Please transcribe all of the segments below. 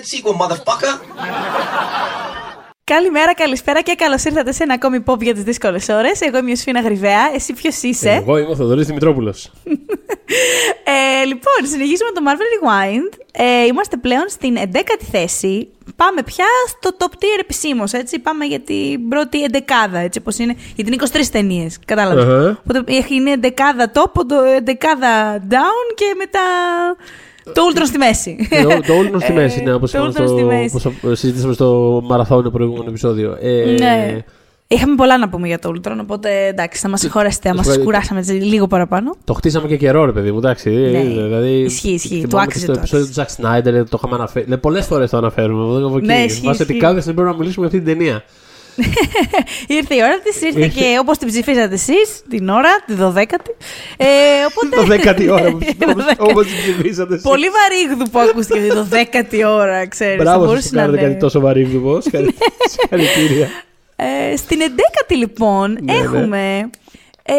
that sequel, motherfucker. Καλημέρα, καλησπέρα και καλώς ήρθατε σε ένα ακόμη pop για τις δύσκολες ώρες. Εγώ είμαι η Σφίνα Γρυβαία. Εσύ ποιος είσαι; Εγώ είμαι ο Θοδωρής Δημητρόπουλος. ε, λοιπόν, συνεχίζουμε το Marvel Rewind. Ε, είμαστε πλέον στην 11η θέση. Πάμε πια στο top tier επισήμως, έτσι. Πάμε για την πρώτη εντεκάδα, έτσι όπως είναι. Για την 23 ταινίες. Κατάλαβες. Αχα. Οπότε είναι εντεκάδα top, το εντεκάδα down και μετά. Το Ultron στη μέση. Ε, το- Το Ultron στη Ε, μέση, ναι, όπως το Ultron στη μέση. συζητήσαμε στο μαραθώνιο το προηγούμενο επεισόδιο. Ε, Ναι. Είχαμε πολλά να πούμε για το Ultron, οπότε εντάξει, θα μας συγχωρέσετε αν μας Ευχαριστώ. κουράσαμε έτσι λίγο παραπάνω. Το χτίσαμε και καιρό, ρε παιδί μου, εντάξει. Ναι. Δηλαδή, Ισχύει, ισχύει. θυμάμαι Του και άξιζε, Στο του επεισόδιο του Zack Snyder ε, το είχαμε αναφέρει. Δηλαδή, Πολλές φορές το αναφέρουμε. από εκεί. Ναι, ισχύει, Θυμάσαι ότι ισχύει. κάποια στιγμή πρέπει να μιλήσουμε για αυτή την ταινία. Ήρθε η ώρα της, ήρθε Ήρθε. και όπως την ψηφίσατε εσείς, την ώρα, τη 12η. Ε, οπότε... Το δέκατη ώρα που Δέκατη. όπως την ψηφίσατε. εσείς. Πολύ βαρύγδου που ακούστηκε το 12η ώρα, ξέρεις. Μπράβο, σας κάνετε κάτι τόσο βαρύ βδουμό. Συγχαρητήρια. Ε, στην 11η λοιπόν Ναι, ναι. έχουμε ε,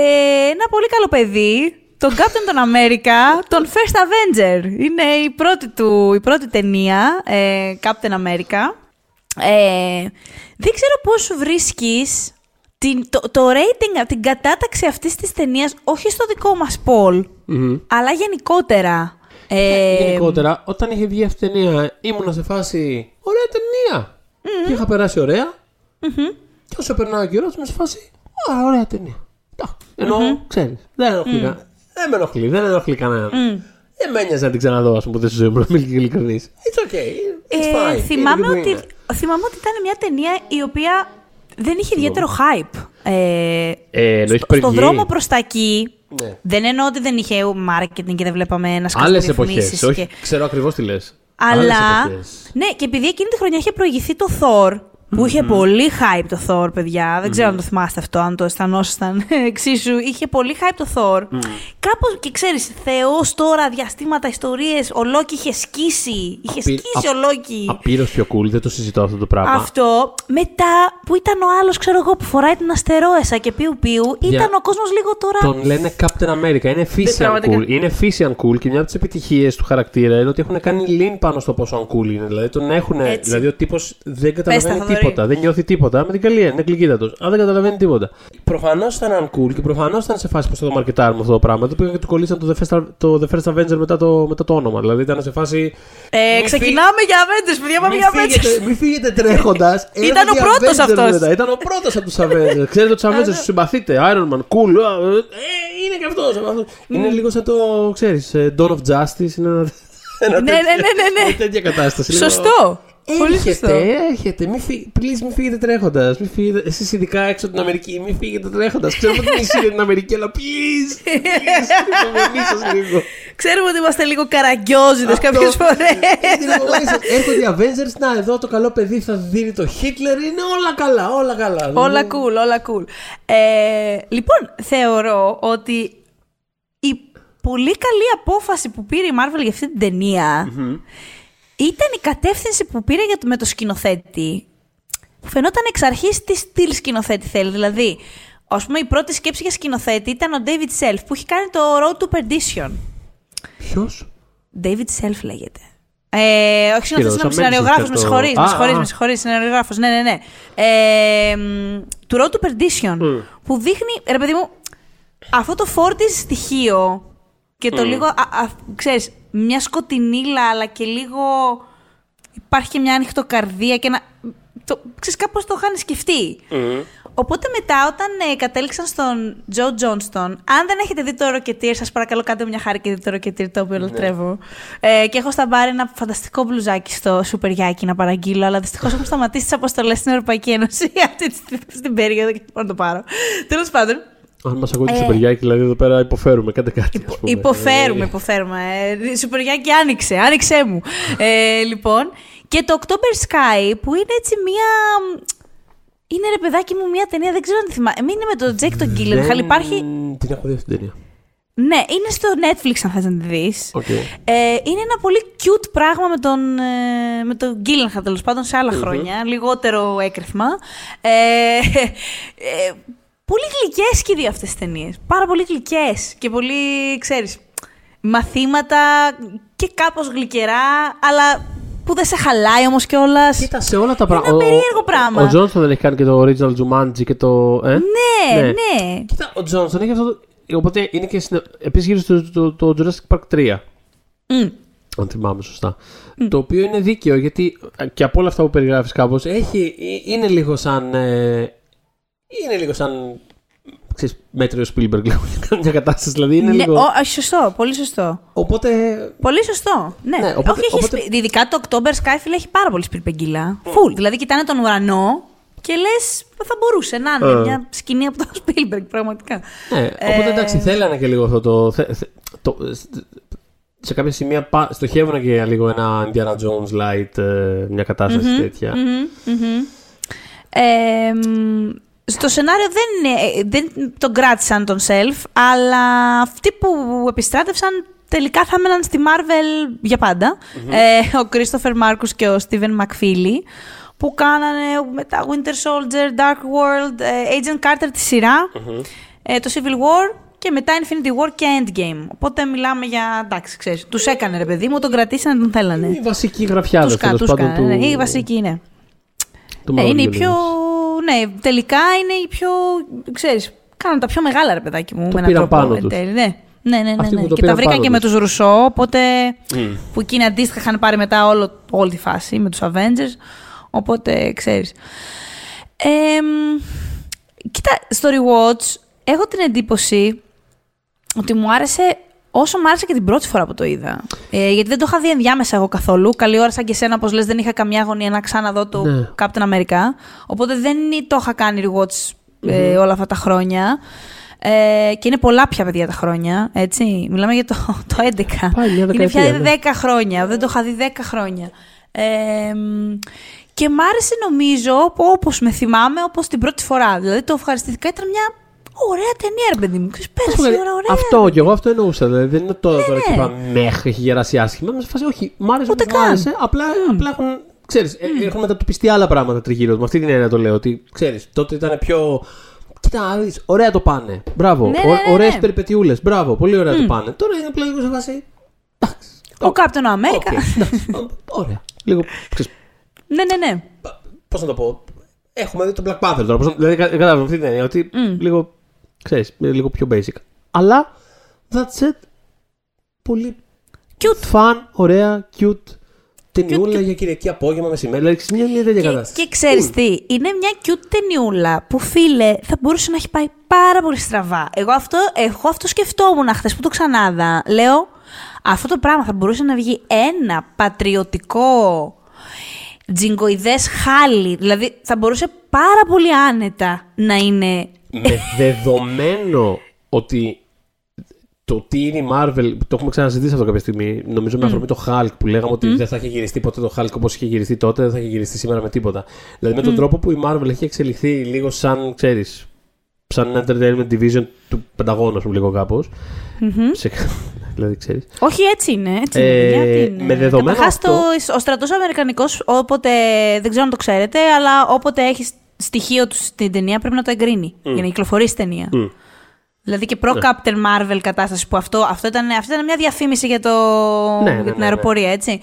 ένα πολύ καλό παιδί, τον Captain των America, τον First Avenger. Είναι η πρώτη του, η πρώτη ταινία, ε, Captain America. Ε, δεν ξέρω πώς βρίσκεις την, το, το rating, την κατάταξη αυτής της ταινίας, όχι στο δικό μας poll, Μμμ. αλλά γενικότερα. Ε, Γενικότερα, όταν είχε βγει αυτή η ταινία, ήμουνα σε φάση. Ωραία ταινία. Και είχα περάσει ωραία. Και όσο περνάει ο καιρός, ήμουν σε φάση. Α, ωραία ταινία. Τα. Ενώ, ξέρεις, δεν ενοχλεί κανένα. Δεν με ενοχλεί, δεν ενοχλεί κανέναν. Δεν με ένοιαζε να την ξαναδώ, ας πούμε, ποτέ στη ζωή μου, να είμαι ειλικρινή. It's okay. It's Ε, fine. θυμάμαι, Είναι ότι, είναι. Θυμάμαι ότι ήταν μια ταινία η οποία δεν είχε ιδιαίτερο hype. Ε, Ε, εννοείς στο, πριν στο βγει; δρόμο προς τα εκεί, Ναι. δεν εννοώ ότι δεν είχε marketing και δεν βλέπαμε ένα σκάσμα Άλλες διαφημίσεις εποχές. Όχι, και- ξέρω ακριβώς τι λες. Αλλά, ναι, και επειδή εκείνη τη χρονιά είχε προηγηθεί το Thor, που είχε πολύ hype το Thor, παιδιά. Δεν ξέρω αν το θυμάστε αυτό, αν το αισθανόσασταν εξίσου. Είχε πολύ hype το Thor. Κάπως, και ξέρεις, θεός τώρα, διαστήματα, ιστορίες, ο Λόκι είχε σκίσει. Είχε σκίσει ο Λόκι. Απείρω πιο cool, δεν το συζητώ αυτό το πράγμα. Αυτό. Μετά που ήταν ο άλλος, ξέρω εγώ, που φοράει την αστερόεσα και πιου πιου, ήταν ο κόσμος λίγο τώρα. Τον λένε Captain America. Είναι efficient πραγματικά. cool. Είναι efficient cool και μια από τις επιτυχίες του χαρακτήρα είναι ότι έχουν κάνει lean πάνω στο πόσο uncool είναι. Δηλαδή τον έχουν. Έτσι. Δηλαδή ο τύπος δεν καταλαβαίνει Θοδωρή. Τίποτα. Δεν νιώθει τίποτα. Με την καλή έννοια, είναι γλυκύτατο. Αλλά δεν καταλαβαίνει τίποτα. Προφανώς ήταν uncool και προφανώς ήταν σε φάση που θα το μαρκετάρουμε αυτό το πράγμα. Το πήγαν και του κολλήσαν το The First, το The First Avenger μετά το, μετά το όνομα. Δηλαδή ήταν σε φάση. Ε, Μη ξεκινάμε για Avengers, παιδιά, πάμε Μην για φύγετε, Avengers. μην φύγετε τρέχοντας. Ήταν ο πρώτος αυτός. Ήταν ο πρώτος από τους Avengers. Ξέρετε τους Avengers τους συμπαθείτε. Iron Man, cool. α, ε, ε, είναι και αυτός. Είναι λίγο σαν το ξέρεις. Dawn of Justice. Είναι ένα. ένα Ναι, ναι, τέτοια- ναι, ναι, ναι. μια τέτοια κατάσταση. Λίγο- Σωστό. Πολύ σωστό. Έρχεται, έρχεται. Μην φύ... Please, μην φύγετε τρέχοντας. Εσείς ειδικά έξω από την Αμερική, μην φύγετε τρέχοντας. Ξέρω ότι μισή την Αμερική, αλλά please. please, υπομονή σας λίγο. Ξέρουμε ότι είμαστε λίγο καραγκιόζιδε Αυτό. κάποιες φορές. Είναι υπομονή σας. Έρχονται οι Avengers. Να, εδώ το καλό παιδί θα δίνει το Hitler. Είναι όλα καλά, όλα καλά. όλα cool, όλα cool. Ε, λοιπόν, θεωρώ ότι η πολύ καλή απόφαση που πήρε η Marvel για αυτή την ταινια ήταν η κατεύθυνση που πήρε για το, με το σκηνοθέτη. Που φαινόταν εξ αρχής τι στυλ σκηνοθέτη θέλει. Δηλαδή, ας πούμε, η πρώτη σκέψη για σκηνοθέτη ήταν ο David Self που έχει κάνει το Road to Perdition. Ποιος; David Self λέγεται. Ε, όχι, συγγνώμη, Κύριος, συγγνώμη, αμέσως σεναριογράφος, και με το- συγχωρείς, με Α, συγχωρείς, α. με συγχωρείς, σεναριογράφος, ναι, ναι, ναι. Ε, μ, του Road to Perdition, που δείχνει, ρε παιδί μου, αυτό το φόρτιζ στοιχείο και το λίγο, α, α, ξέρεις, μια σκοτεινίλα, αλλά και λίγο υπάρχει και μια ανοιχτοκαρδία και ένα... Το, ξέρεις, κάπως το είχαν σκεφτεί. Οπότε μετά, όταν ε, κατέληξαν στον Τζο Τζόνστον, αν δεν έχετε δει το Rocketeer, σας παρακαλώ κάντε μια χάρη και δείτε το Rocketeer, το οποίο λατρεύω. Ε, και έχω στα μπάρ ένα φανταστικό μπλουζάκι στο Σουπεριάκι να παραγγείλω, αλλά δυστυχώς έχουν σταματήσει τις αποστολές στην Ευρωπαϊκή Ένωση αυτή τη στιγμή, στην περίοδο και δεν μπορώ να το πάρω. Τέλος πάντων, Αν μας ακούτε Ε. στο Περιάκι, δηλαδή εδώ πέρα υποφέρουμε. Κάντε κάτι. ας πούμε. Υποφέρουμε, Ε, υποφέρουμε. Ε, Σουπεριάκι άνοιξε, άνοιξέ μου. Ε, λοιπόν, και το October Sky που είναι έτσι μία. Είναι ρε παιδάκι μου μία ταινία, δεν ξέρω αν τη θυμάμαι. Ε, Είναι με τον Τζέικ τον Γκίλενχαλ. δεν Υπάρχει. Την έχω δει αυτή την ταινία. Ναι, είναι στο Netflix αν θες να τη δεις. Οκ. Ε, είναι ένα πολύ cute πράγμα με τον, ε, με τον Γκίλενχαλ τέλος πάντων σε άλλα χρόνια. Λιγότερο έκρυθμα. Ε, ε, πολύ γλυκές και οι δύο αυτές τις ταινίες. Πάρα πολύ γλυκές και πολύ, ξέρεις, μαθήματα και κάπως γλυκερά, αλλά που που δεν σε χαλάει όμως κιόλας. Κοίτα σε όλα τα πράγματα. ένα περίεργο πράγμα. Ο Τζόνσον δεν έχει κάνει και το original Jumanji και το. Ε; Ναι, Ναι. ναι. Κοίτα, ο Τζόνσον έχει αυτό. Το... Οπότε είναι και συνε... επίσης γύρω στο το, το, Jurassic Park 3. Μμ. Αν θυμάμαι σωστά. Το οποίο είναι δίκαιο γιατί ε, και από όλα αυτά που περιγράφεις κάπως έχει. ε, είναι λίγο σαν. ε, είναι λίγο σαν. Ξέρεις, μέτριο Spielberg λίγο για μια κατάσταση. Δηλαδή είναι Ναι, λίγο. ο, α, σωστό, πολύ σωστό. Οπότε. Πολύ σωστό. Ναι, Ναι, οπότε- Όχι, έχει οπότε- σπι- ειδικά το October Sky φίλε, έχει πάρα πολύ σπιρπεγγύλα. Φουλ. Δηλαδή κοιτάνε τον ουρανό και λες θα μπορούσε να είναι Ε. μια σκηνή από το Spielberg, πραγματικά. Ναι, οπότε Ε, εντάξει, θέλανε και λίγο αυτό το. θε- θε- το- σε κάποια σημεία πα- στοχεύουν και για λίγο ένα Indiana Jones light, ε, μια κατασταση τέτοια. Μμμ, μμμ. Ε, μ, στο σενάριο δεν, είναι- δεν τον κράτησαν τον self, αλλά αυτοί που επιστράτευσαν τελικά θα έμεναν στη Marvel για παντα Ε, ο Christopher Marcus και ο Steven McFeely που κάνανε μετά Winter Soldier, Dark World, ε, Agent Carter τη σειρα ε, το Civil War και μετά Infinity War και Endgame. Οπότε μιλάμε για, εντάξει, ξέρεις, τους έκανε ρε παιδί μου, τον κρατήσανε, τον θέλανε. Η βασική γραφιάδα Τους κα- τέλος τους πάντων κάνανε, του. ναι, η βασική είναι. του Ε, Marvel είναι η Universe. πιο. Ναι, τελικά είναι η πιο. ξέρεις, κάνουν τα πιο μεγάλα ρε παιδάκι μου. Το με έναν πήραν τρόπο, πάνω εν τους. τέλει, Ναι, ναι, ναι. ναι, Αυτοί ναι. που το Και τα πήραν βρήκαν πάνω και με τους. τους Ρουσό, οπότε. Μμ. που εκείνοι αντίστοιχα είχαν πάρει μετά όλο, όλη τη φάση με τους Avengers. Οπότε ξέρεις. Ε, μ, κοίτα, στο Rewatch έχω την εντύπωση ότι μου άρεσε όσο μου άρεσε και την πρώτη φορά που το είδα. Ε, γιατί δεν το είχα δει ενδιάμεσα εγώ καθόλου. Καλή ώρα σαν και εσένα, όπως λες, δεν είχα καμιά αγωνία να ξαναδώ το Ναι. Captain America. Οπότε δεν το είχα κάνει rewatch ε, όλα αυτά τα χρόνια. Ε, και είναι πολλά πια παιδιά τα χρόνια, έτσι. Μιλάμε για το, το 11. Πάει μια είναι πια δεκαετία, ναι. 10 χρόνια. Δεν το είχα δει 10 χρόνια. Ε, μ, και μ' άρεσε νομίζω, όπως με θυμάμαι, όπως την πρώτη φορά. Δηλαδή το ευχαριστηθήκα, ήταν μια ωραία ταινία, ρε παιδί μου. Ξέρεις, Ας Πέρασε πούμε, η ώρα ωραία. Αυτό και εγώ αυτό εννοούσα. Δηλαδή δεν είναι τώρα, τώρα ναι. και είπα μέχ, έχει γεράσει άσχημα. Είμαι σε φάση, όχι, μ' άρεσε Ούτε που μου καν. άρεσε. Απλά, απλά έχουν. Ξέρεις, ε, έχουν μετατοπιστεί άλλα πράγματα τριγύρω. Με αυτή την έννοια το λέω. Ότι ξέρεις, τότε ήταν πιο. Κοίτα, να δεις, ωραία το πάνε. Μπράβο. Ναι, ναι, ναι, Ωραίες ναι. περιπετειούλες. Μπράβο, πολύ ωραία το πάνε. Τώρα είναι απλά λίγο σε φάση. Εντάξει. Ο Captain America. οκ, εντάξει, Ωραία. Λίγο. ξέρεις, ναι, ναι, ναι. Πώς να το πω. Έχουμε δει το Black Panther τώρα. πώς να- Δηλαδή, κα- κατάλαβα αυτή την έννοια. Ότι λίγο. Ξέρεις, είναι λίγο πιο basic. Αλλά. That's it. Πολύ. Cute. Fun, ωραία, cute. Ταινιούλα Cute. για Κυριακή απόγευμα μεσημέρι. Δηλαδή, μια, μια τέτοια Και, κατάσταση. και ξέρεις τι, είναι μια cute ταινιούλα που φίλε θα μπορούσε να έχει πάει πάρα πολύ στραβά. Εγώ αυτό, εγώ αυτό σκεφτόμουν χθες που το ξανάδα. Λέω, αυτό το πράγμα θα μπορούσε να βγει ένα πατριωτικό τζιγκοειδές χάλι. Δηλαδή θα μπορούσε πάρα πολύ άνετα να είναι. Με δεδομένο ότι το τι είναι η Marvel, το έχουμε ξαναζητήσει αυτό κάποια στιγμή, νομίζω με αφορμή το Hulk που λέγαμε ότι δεν θα είχε γυριστεί ποτέ το Hulk όπως είχε γυριστεί τότε, δεν θα είχε γυριστεί σήμερα με τίποτα. Δηλαδή με τον τρόπο που η Marvel έχει εξελιχθεί λίγο σαν, ξέρεις, σαν entertainment division του Πενταγώνου, ας πούμε, λίγο κάπως. Σε... δηλαδή, ξέρεις. Όχι, έτσι είναι. Έτσι Ε, είναι, παιδιά, τι είναι. με δεδομένο Καταρχάς, αυτό- το- ο στρατός Αμερικανικός, όποτε. Δεν ξέρω αν το ξέρετε, αλλά όποτε έχεις στοιχείο τους στην ταινία πρέπει να το εγκρίνει για να κυκλοφορήσει ταινία. Μμ. Δηλαδή και προ Captain Marvel κατάσταση που αυτό, αυτό, ήταν, αυτό ήταν μια διαφήμιση για, το, Ναι, για ναι, την ναι, ναι. αεροπορία, έτσι.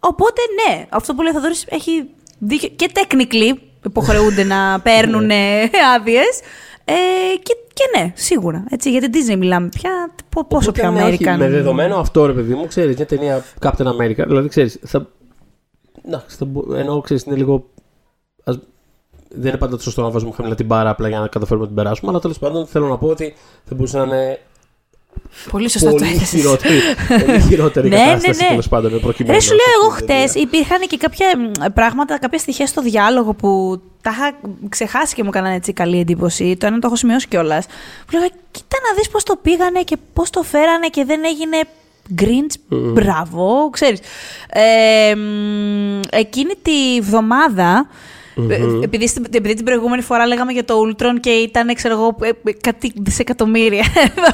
Οπότε ναι, αυτό που λέει ο Θοδωρής έχει δίκιο. Και technically υποχρεούνται να παίρνουν άδειες. Ε, και, και ναι, σίγουρα. Έτσι, για την Disney μιλάμε πια. πο- Πόσο Οπότε, πιο ναι, όχι, American. με δεδομένο αυτό, ρε παιδί μου, ξέρεις μια ταινία Captain America. Δηλαδή, ξέρεις. Θα... Εντάξει, θα... μπο- ενώ ξέρεις, είναι λίγο. Ας... Δεν είναι πάντα σωστό να βάζουμε χαμηλά την μπάρα απλά για να καταφέρουμε να την περάσουμε. Αλλά τέλος πάντων θέλω να πω ότι θα μπορούσε να είναι Πολύ σωστά το πολύ έθεσες. χειρότερη, πολύ χειρότερη Ναι, κατάσταση ναι, ναι. τέλος πάντων προκειμένου. Ρε, σου λέω αυτή εγώ την ταινία. χτες υπήρχαν και κάποια μ, πράγματα, κάποια στοιχεία στο διάλογο που τα είχα ξεχάσει και μου έκαναν έτσι καλή εντύπωση. Το ένα το έχω σημειώσει κιόλας. Που λέγα, κοίτα να δεις πώς το πήγανε και πώς το φέρανε και δεν έγινε Grinch. Μπράβο, ξέρεις. Ε, μ, εκείνη τη βδομάδα. Ε, Επειδή, στην- επειδή την προηγούμενη φορά λέγαμε για το Ultron και ήταν, ξέρω εγώ, ε, ε, κάτι δισεκατομμύρια. Εδώ,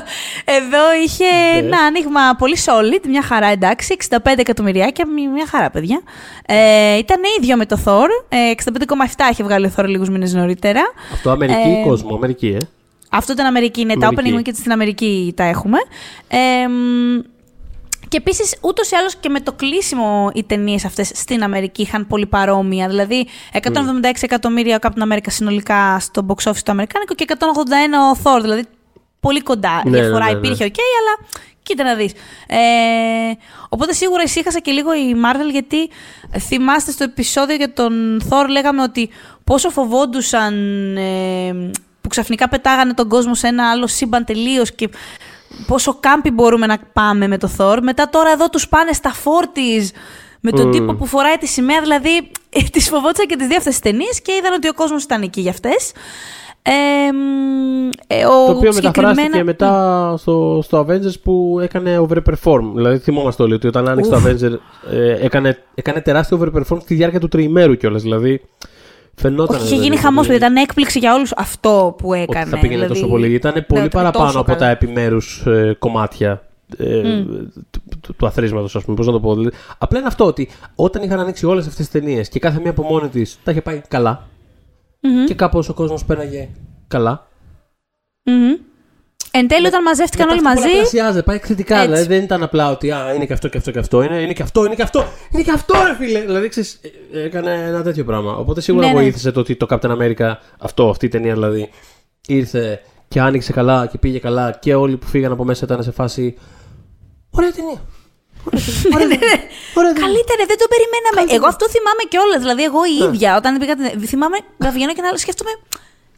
εδώ είχε ένα άνοιγμα πολύ solid, μια χαρά εντάξει, 65 εκατομμυριάκια, μη- μια χαρά παιδιά. Ε, ήταν ίδιο με το Thor, ε, 65,7 είχε βγάλει ο Thor λίγους μήνες νωρίτερα. Αυτό Αμερική Ε, ή κόσμο, Αμερική, ε. Αυτό ήταν Αμερική, ναι, τα Αμερική. opening weekends στην Αμερική τα έχουμε. Ε, μ, Και επίσης, ούτως ή άλλως και με το κλείσιμο οι ταινίες αυτές στην Αμερική είχαν πολύ παρόμοια. Δηλαδή, 176 εκατομμύρια ο Captain America συνολικά στο box office το Αμερικάνικο και 181 ο Thor. Δηλαδή, πολύ κοντά. Η Ναι, διαφορά ναι, ναι, ναι. υπήρχε, οκ, αλλά κοίτα να δεις. Ε, οπότε σίγουρα ησύχασε και λίγο η Marvel γιατί θυμάστε στο επεισόδιο για τον Thor λέγαμε ότι πόσο φοβόντουσαν ε, που ξαφνικά πετάγανε τον κόσμο σε ένα άλλο σύμπαν τελείως και πόσο κάμπι μπορούμε να πάμε με το Thor. Μετά τώρα εδώ τους πάνε στα 40s με τον Μμμ. τύπο που φοράει τη σημαία. Δηλαδή, τις φοβόντουσαν και τις δύο αυτές τις ταινίες και είδαν ότι ο κόσμος ήταν εκεί για αυτές. Ε, μ, ε, ο Το οποίο συγκεκριμένα- μεταφράστηκε μετά στο, στο Avengers που έκανε overperform. Δηλαδή θυμόμαστε όλοι ότι όταν άνοιξε το Avengers ε, έκανε, έκανε τεράστιο overperform στη διάρκεια του τριημέρου κιόλας. Δηλαδή φαινόταν. Όχι, είχε ρε γίνει παιδί χαμός, μου, γιατί ήταν έκπληξη για όλους αυτό που Ότι έκανε. θα πήγαινε δηλαδή, τόσο πολύ. Ήταν πολύ ότι παραπάνω τόσο από καλά. τα επιμέρους κομμάτια ε, του, του, του αθροίσματος, ας πούμε. Πώς να το πω. Δηλαδή, απλά είναι αυτό ότι όταν είχαν ανοίξει όλες αυτές τις ταινίες και κάθε μία από μόνη της τα είχε πάει καλά Μμμ, και κάπως ο κόσμος πέραγε καλά. μμμ. Εν τέλει, όταν μαζεύτηκαν όλοι Μετά αυτό μαζί. πολλαπλασιάζεται, πάει εκθετικά. Έτσι. Δηλαδή δεν ήταν απλά ότι α, είναι και αυτό και αυτό και αυτό. Είναι, είναι και αυτό, είναι και αυτό. Είναι και αυτό, ρε φίλε. Δηλαδή ξέρεις, ε, έκανε ένα τέτοιο πράγμα. Οπότε σίγουρα Ναι, ναι. βοήθησε το ότι το Captain America, αυτό, αυτή η ταινία δηλαδή, ήρθε και άνοιξε καλά και πήγε καλά και όλοι που φύγαν από μέσα ήταν σε φάση. Ωραία ταινία. Ωραία ταινία. Ωραία ταινία. Ωραία ταινία. Καλύτερα, δεν το περιμέναμε. Εγώ αυτό θυμάμαι κιόλας. Δηλαδή, εγώ η Ναι. ίδια, όταν πήγα. την- Θυμάμαι να βγαίνω και να λέω, σκέφτομαι.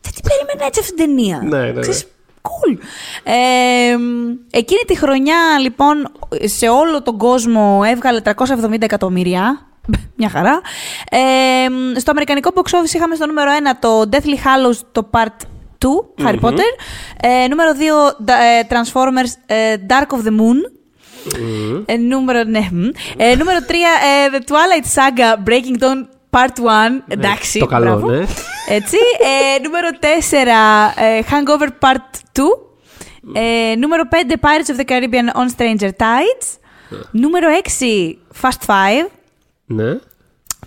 Δεν την περίμενα έτσι αυτή την ταινία. Ναι, ναι, ναι. Ξέρεις, cool. Ε, μ, εκείνη τη χρονιά, λοιπόν, σε όλο τον κόσμο έβγαλε 370 εκατομμύρια. Μια χαρά. Ε, μ, στο αμερικανικό box office είχαμε στο νούμερο 1 το Deathly Hallows, το Part 2, Harry Potter. Ε, νούμερο 2, Transformers ε, Dark of the Moon. Ε, νούμερο, ναι. μ. Ε, νούμερο 3, ε, The Twilight Saga Breaking Dawn Part 1. Εντάξει. το καλό, μπράβο. ναι. Έτσι. Ε, νούμερο 4, ε, Hangover Part 2. Ε, νούμερο 5, Pirates of the Caribbean on Stranger Tides. Νούμερο 6, Fast 5. Ναι.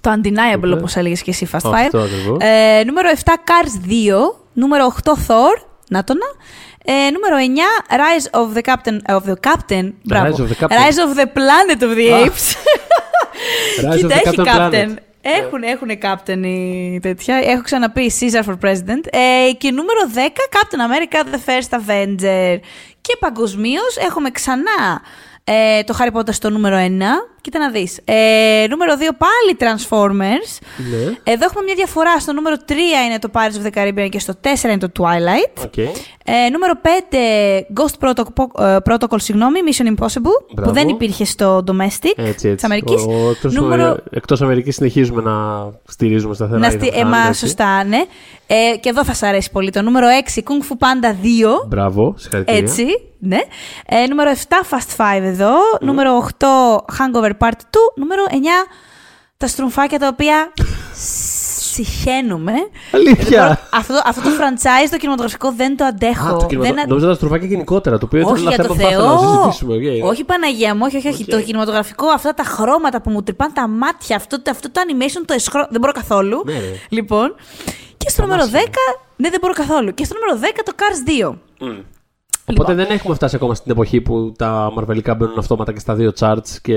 Το Undeniable, Super. όπως έλεγες και εσύ, Fast 5. Αυτό ακριβώς. Ε, νούμερο 7, Cars 2. Νούμερο 8, Thor. Να το να. Ε, νούμερο 9, Rise of the Captain. Of the Captain. Μπράβο. Rise of the Captain. Rise of the Planet of the Α. Apes. Rise of Κοίτα, the έχει Captain Captain. Planet. Έχουν, έχουν Captain οι τέτοια. Έχω ξαναπεί Caesar for President. Ε, και νούμερο 10, Captain America The First Avenger. Και παγκοσμίως έχουμε ξανά ε, το Harry Potter στο νούμερο 1. Κοίτα να δεις. Ε, νούμερο 2 πάλι Transformers. Ναι. Εδώ έχουμε μια διαφορά. Στο νούμερο 3 είναι το Pirates of the Caribbean και στο 4 είναι το Twilight. Οκ. Ε, νούμερο 5, Ghost Protocol, ε, Protocol συγγνώμη, Mission Impossible, που Μπράβο. δεν υπήρχε στο domestic Έτσι, έτσι. της Αμερικής. Ο, ο, εκτός, Νούμερο- εκτός Αμερικής συνεχίζουμε να στηρίζουμε σταθερά. Να ή στη... να ε, κάνουμε, μα, έτσι. σωστά, ναι. Ε, και εδώ θα σας αρέσει πολύ. Το νούμερο 6, Kung Fu Panda 2. Μπράβο, συγχαρητήρια. Έτσι, ναι. Ε, νούμερο 7, Fast 5 εδώ. Νούμερο 8, Hangover Part 2. Νούμερο 9, τα στρουμφάκια τα οποία συχαίνουμε. Αλήθεια. Λοιπόν, αυτό, αυτό το franchise, το κινηματογραφικό, δεν το αντέχω. Α, το κινηματο... δεν... Νόμιζα τα στροφάκια γενικότερα, το οποίο ήταν Όχι ένα για το θέμα που θα ήθελα Θεό. να συζητήσουμε. οκ. Όχι Παναγία μου, όχι, όχι. όχι. Οκ. Το κινηματογραφικό, αυτά τα χρώματα που μου τρυπάνε τα μάτια, αυτό, αυτό το animation, το αισχρό... Δεν μπορώ καθόλου. Ναι, ρε. Λοιπόν. Και στο νούμερο 10. Ναι, δεν μπορώ καθόλου. Και στο νούμερο 10 το Cars 2. Οπότε Λοιπόν. δεν έχουμε φτάσει ακόμα στην εποχή που τα μαρβελικά μπαίνουν αυτόματα και στα δύο charts και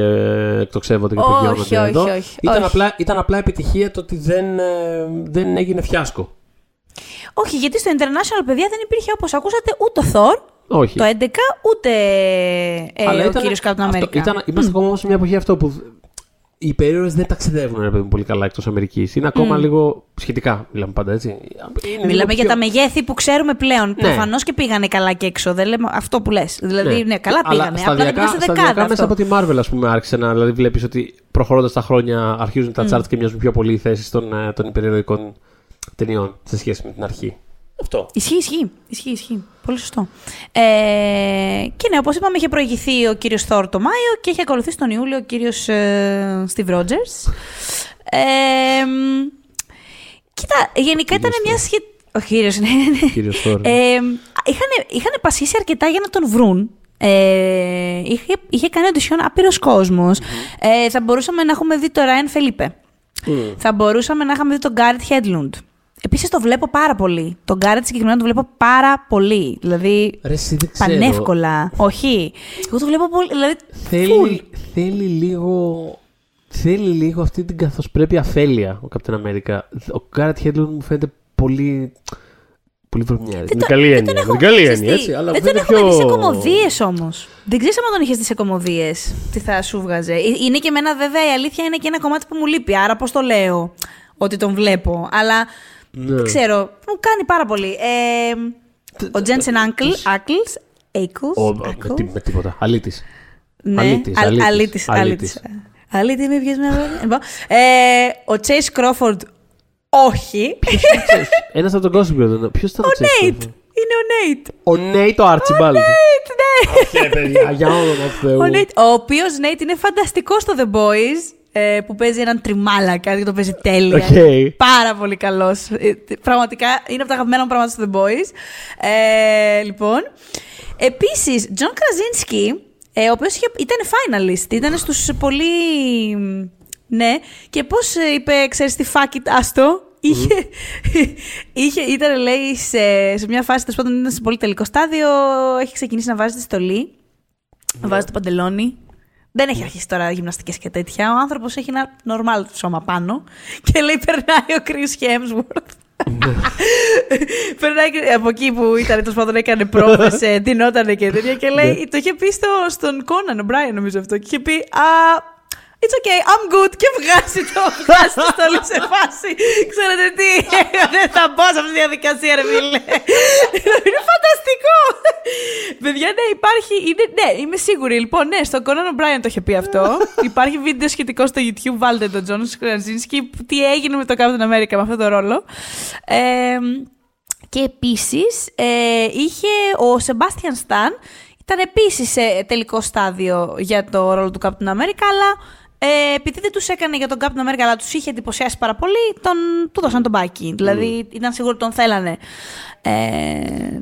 εκτοξεύονται και Όχι, πηγαίνουν όχι, εδώ. όχι, Ήταν, όχι. Απλά, ήταν απλά επιτυχία το ότι δεν, ε, δεν έγινε φιάσκο. Όχι, γιατί στο International, παιδιά, δεν υπήρχε όπως ακούσατε ούτε ο Thor Όχι. το 11, ούτε ε, Αλλά ο ήταν- κύριος Captain αυτό- America. Ήταν, είμαστε ακόμα όμως σε μια εποχή αυτό που οι υπερήρωες δεν ταξιδεύουν ρε παιδί μου, πολύ καλά εκτός Αμερικής. Είναι ακόμα λίγο σχετικά, μιλάμε πάντα έτσι. Είναι λίγο Μιλάμε για πιο- τα μεγέθη που ξέρουμε πλέον. Ναι. Προφανώς και πήγανε καλά και έξω. Δεν λέμε αυτό που λες. Δηλαδή, ναι, καλά Αλλά πήγανε. Απλά δεν σταδιακά, πήγαν στη σταδιακά δεκάδα. μέσα αυτό. από τη Marvel, ας πούμε, άρχισε να. Δηλαδή, βλέπεις ότι προχωρώντας τα χρόνια αρχίζουν τα charts και μοιάζουν πιο πολύ οι θέσεις των, ε, των υπερηρωικών ταινιών σε σχέση με την αρχή. Αυτό. Ισχύει, ισχύει. Ισχύει, ισχύει. Πολύ σωστό. Ε, και ναι, όπως είπαμε, είχε προηγηθεί ο κύριος Θόρ το Μάιο και είχε ακολουθήσει τον Ιούλιο ο κύριος ε, Steve Rogers. Ε, μ, κοίτα, γενικά ήταν Κύριος μια σχετική. Ο κύριος, ναι, ναι, ναι. Κύριος Θόρ. Ε, είχαν, είχαν πασχίσει αρκετά για να τον βρουν. Ε, είχε, είχε κάνει οντισιόν άπειρος Ε, θα μπορούσαμε να έχουμε δει τον Ράιν Φελίπε. Θα μπορούσαμε να είχαμε δει τον Γκάρετ Χέντλουντ. Επίσης το βλέπω πάρα πολύ. Τον Γκάρετ συγκεκριμένα το βλέπω πάρα πολύ. Δηλαδή. Ρε, εσύ δεν ξέρω. Πανεύκολα. Όχι. Εγώ το βλέπω πολύ. Δηλαδή. Θέλει, θέλει λίγο. Θέλει λίγο αυτή την καθοσπρέπεια αφέλεια ο Captain America. Ο Γκάρετ Χέντλουν μου φαίνεται πολύ. Πολύ βρωμιάρης. Με την καλή δεν έννοια. τον Με έχω- την καλή ξέρεις έννοια, τι, έτσι. Αλλά δεν μου τον φαίνεται έχουμε δει σε πιο- κομμωδίες όμως. Δεν ξέρει αν τον είχε δει σε κομμωδίες τι θα σου βγάζε. Ε, Είναι και εμένα, βέβαια, η αλήθεια είναι και ένα κομμάτι που μου λείπει. Άρα, πώς το λέω ότι τον βλέπω. Αλλά Ναι. δεν ξέρω. Μου κάνει πάρα πολύ. Ε, ο Τζένσεν Άκλς. Ο- με, τι- με τίποτα. Αλήτης. Ναι, Αλήτης, αλ- αλήτης, αλήτης, αλήτης. αλήτης. Αλήτη, μη βγες με Λοιπόν, ε, Ο Chase Crawford, όχι. Ένας από τον Gossip Girl. Ποιος ήταν Ο ο Chase Nate. Crawford? Είναι ο Nate. Ο Nate ο Archibald. Nate, ναι. Και παιδιά, για όνομα Θεού. Ο, Nate, ο οποίος ναι είναι φανταστικός στο The Boys. Ε, που παίζει έναν τριμάλακα και το παίζει τέλεια. Οκ. Πάρα πολύ καλός. Πραγματικά είναι από τα αγαπημένα μου πράγματα στο The Boys. Ε, λοιπόν. Επίσης, Τζον Κραζίνσκι, ε, ο οποίος ήταν finalist, ήταν στους πολύ. Ναι, και πώς είπε, ξέρεις τι fuck it, άστο. Είχε, είχε, ήταν, λέει, σε, σε μια φάση, τέλος πάντων, ήταν σε πολύ τελικό στάδιο. Έχει ξεκινήσει να βάζει τη στολή. Να βάζει το παντελόνι. Δεν έχει αρχίσει τώρα γυμναστικές και τέτοια. Ο άνθρωπος έχει ένα normal σώμα πάνω. Και λέει, περνάει ο Chris Hemsworth. Περνάει και- από εκεί που ήταν, τέλος πάντων, έκανε πρόβες, ντυνότανε και τέτοια. Και λέει, το είχε πει στο, στον Κόναν, ο Μπράιν, νομίζω αυτό. Και είχε πει, Α, It's okay, I'm good. Και βγάζει το, βγάζει το στολή σε φάση. Ξέρετε τι, δεν θα μπω σε αυτή τη διαδικασία, ρε φίλε. Είναι φανταστικό. Παιδιά, ναι, υπάρχει. Είναι, ναι, είμαι σίγουρη. Λοιπόν, ναι, στον Conan O'Brien το είχε πει αυτό. υπάρχει βίντεο σχετικό στο YouTube. Βάλτε τον Τζον Κραζίνσκι. Τι έγινε με το Captain America με αυτό το ρόλο. Ε, και επίσης ε, είχε ο Sebastian Stan. Ήταν επίσης σε τελικό στάδιο για το ρόλο του Captain America, αλλά ε, επειδή δεν τους έκανε για τον Captain America, αλλά τους είχε εντυπωσιάσει πάρα πολύ, τον, του δώσαν τον μπάκι. Δηλαδή ήταν σίγουρο ότι τον θέλανε. Ε,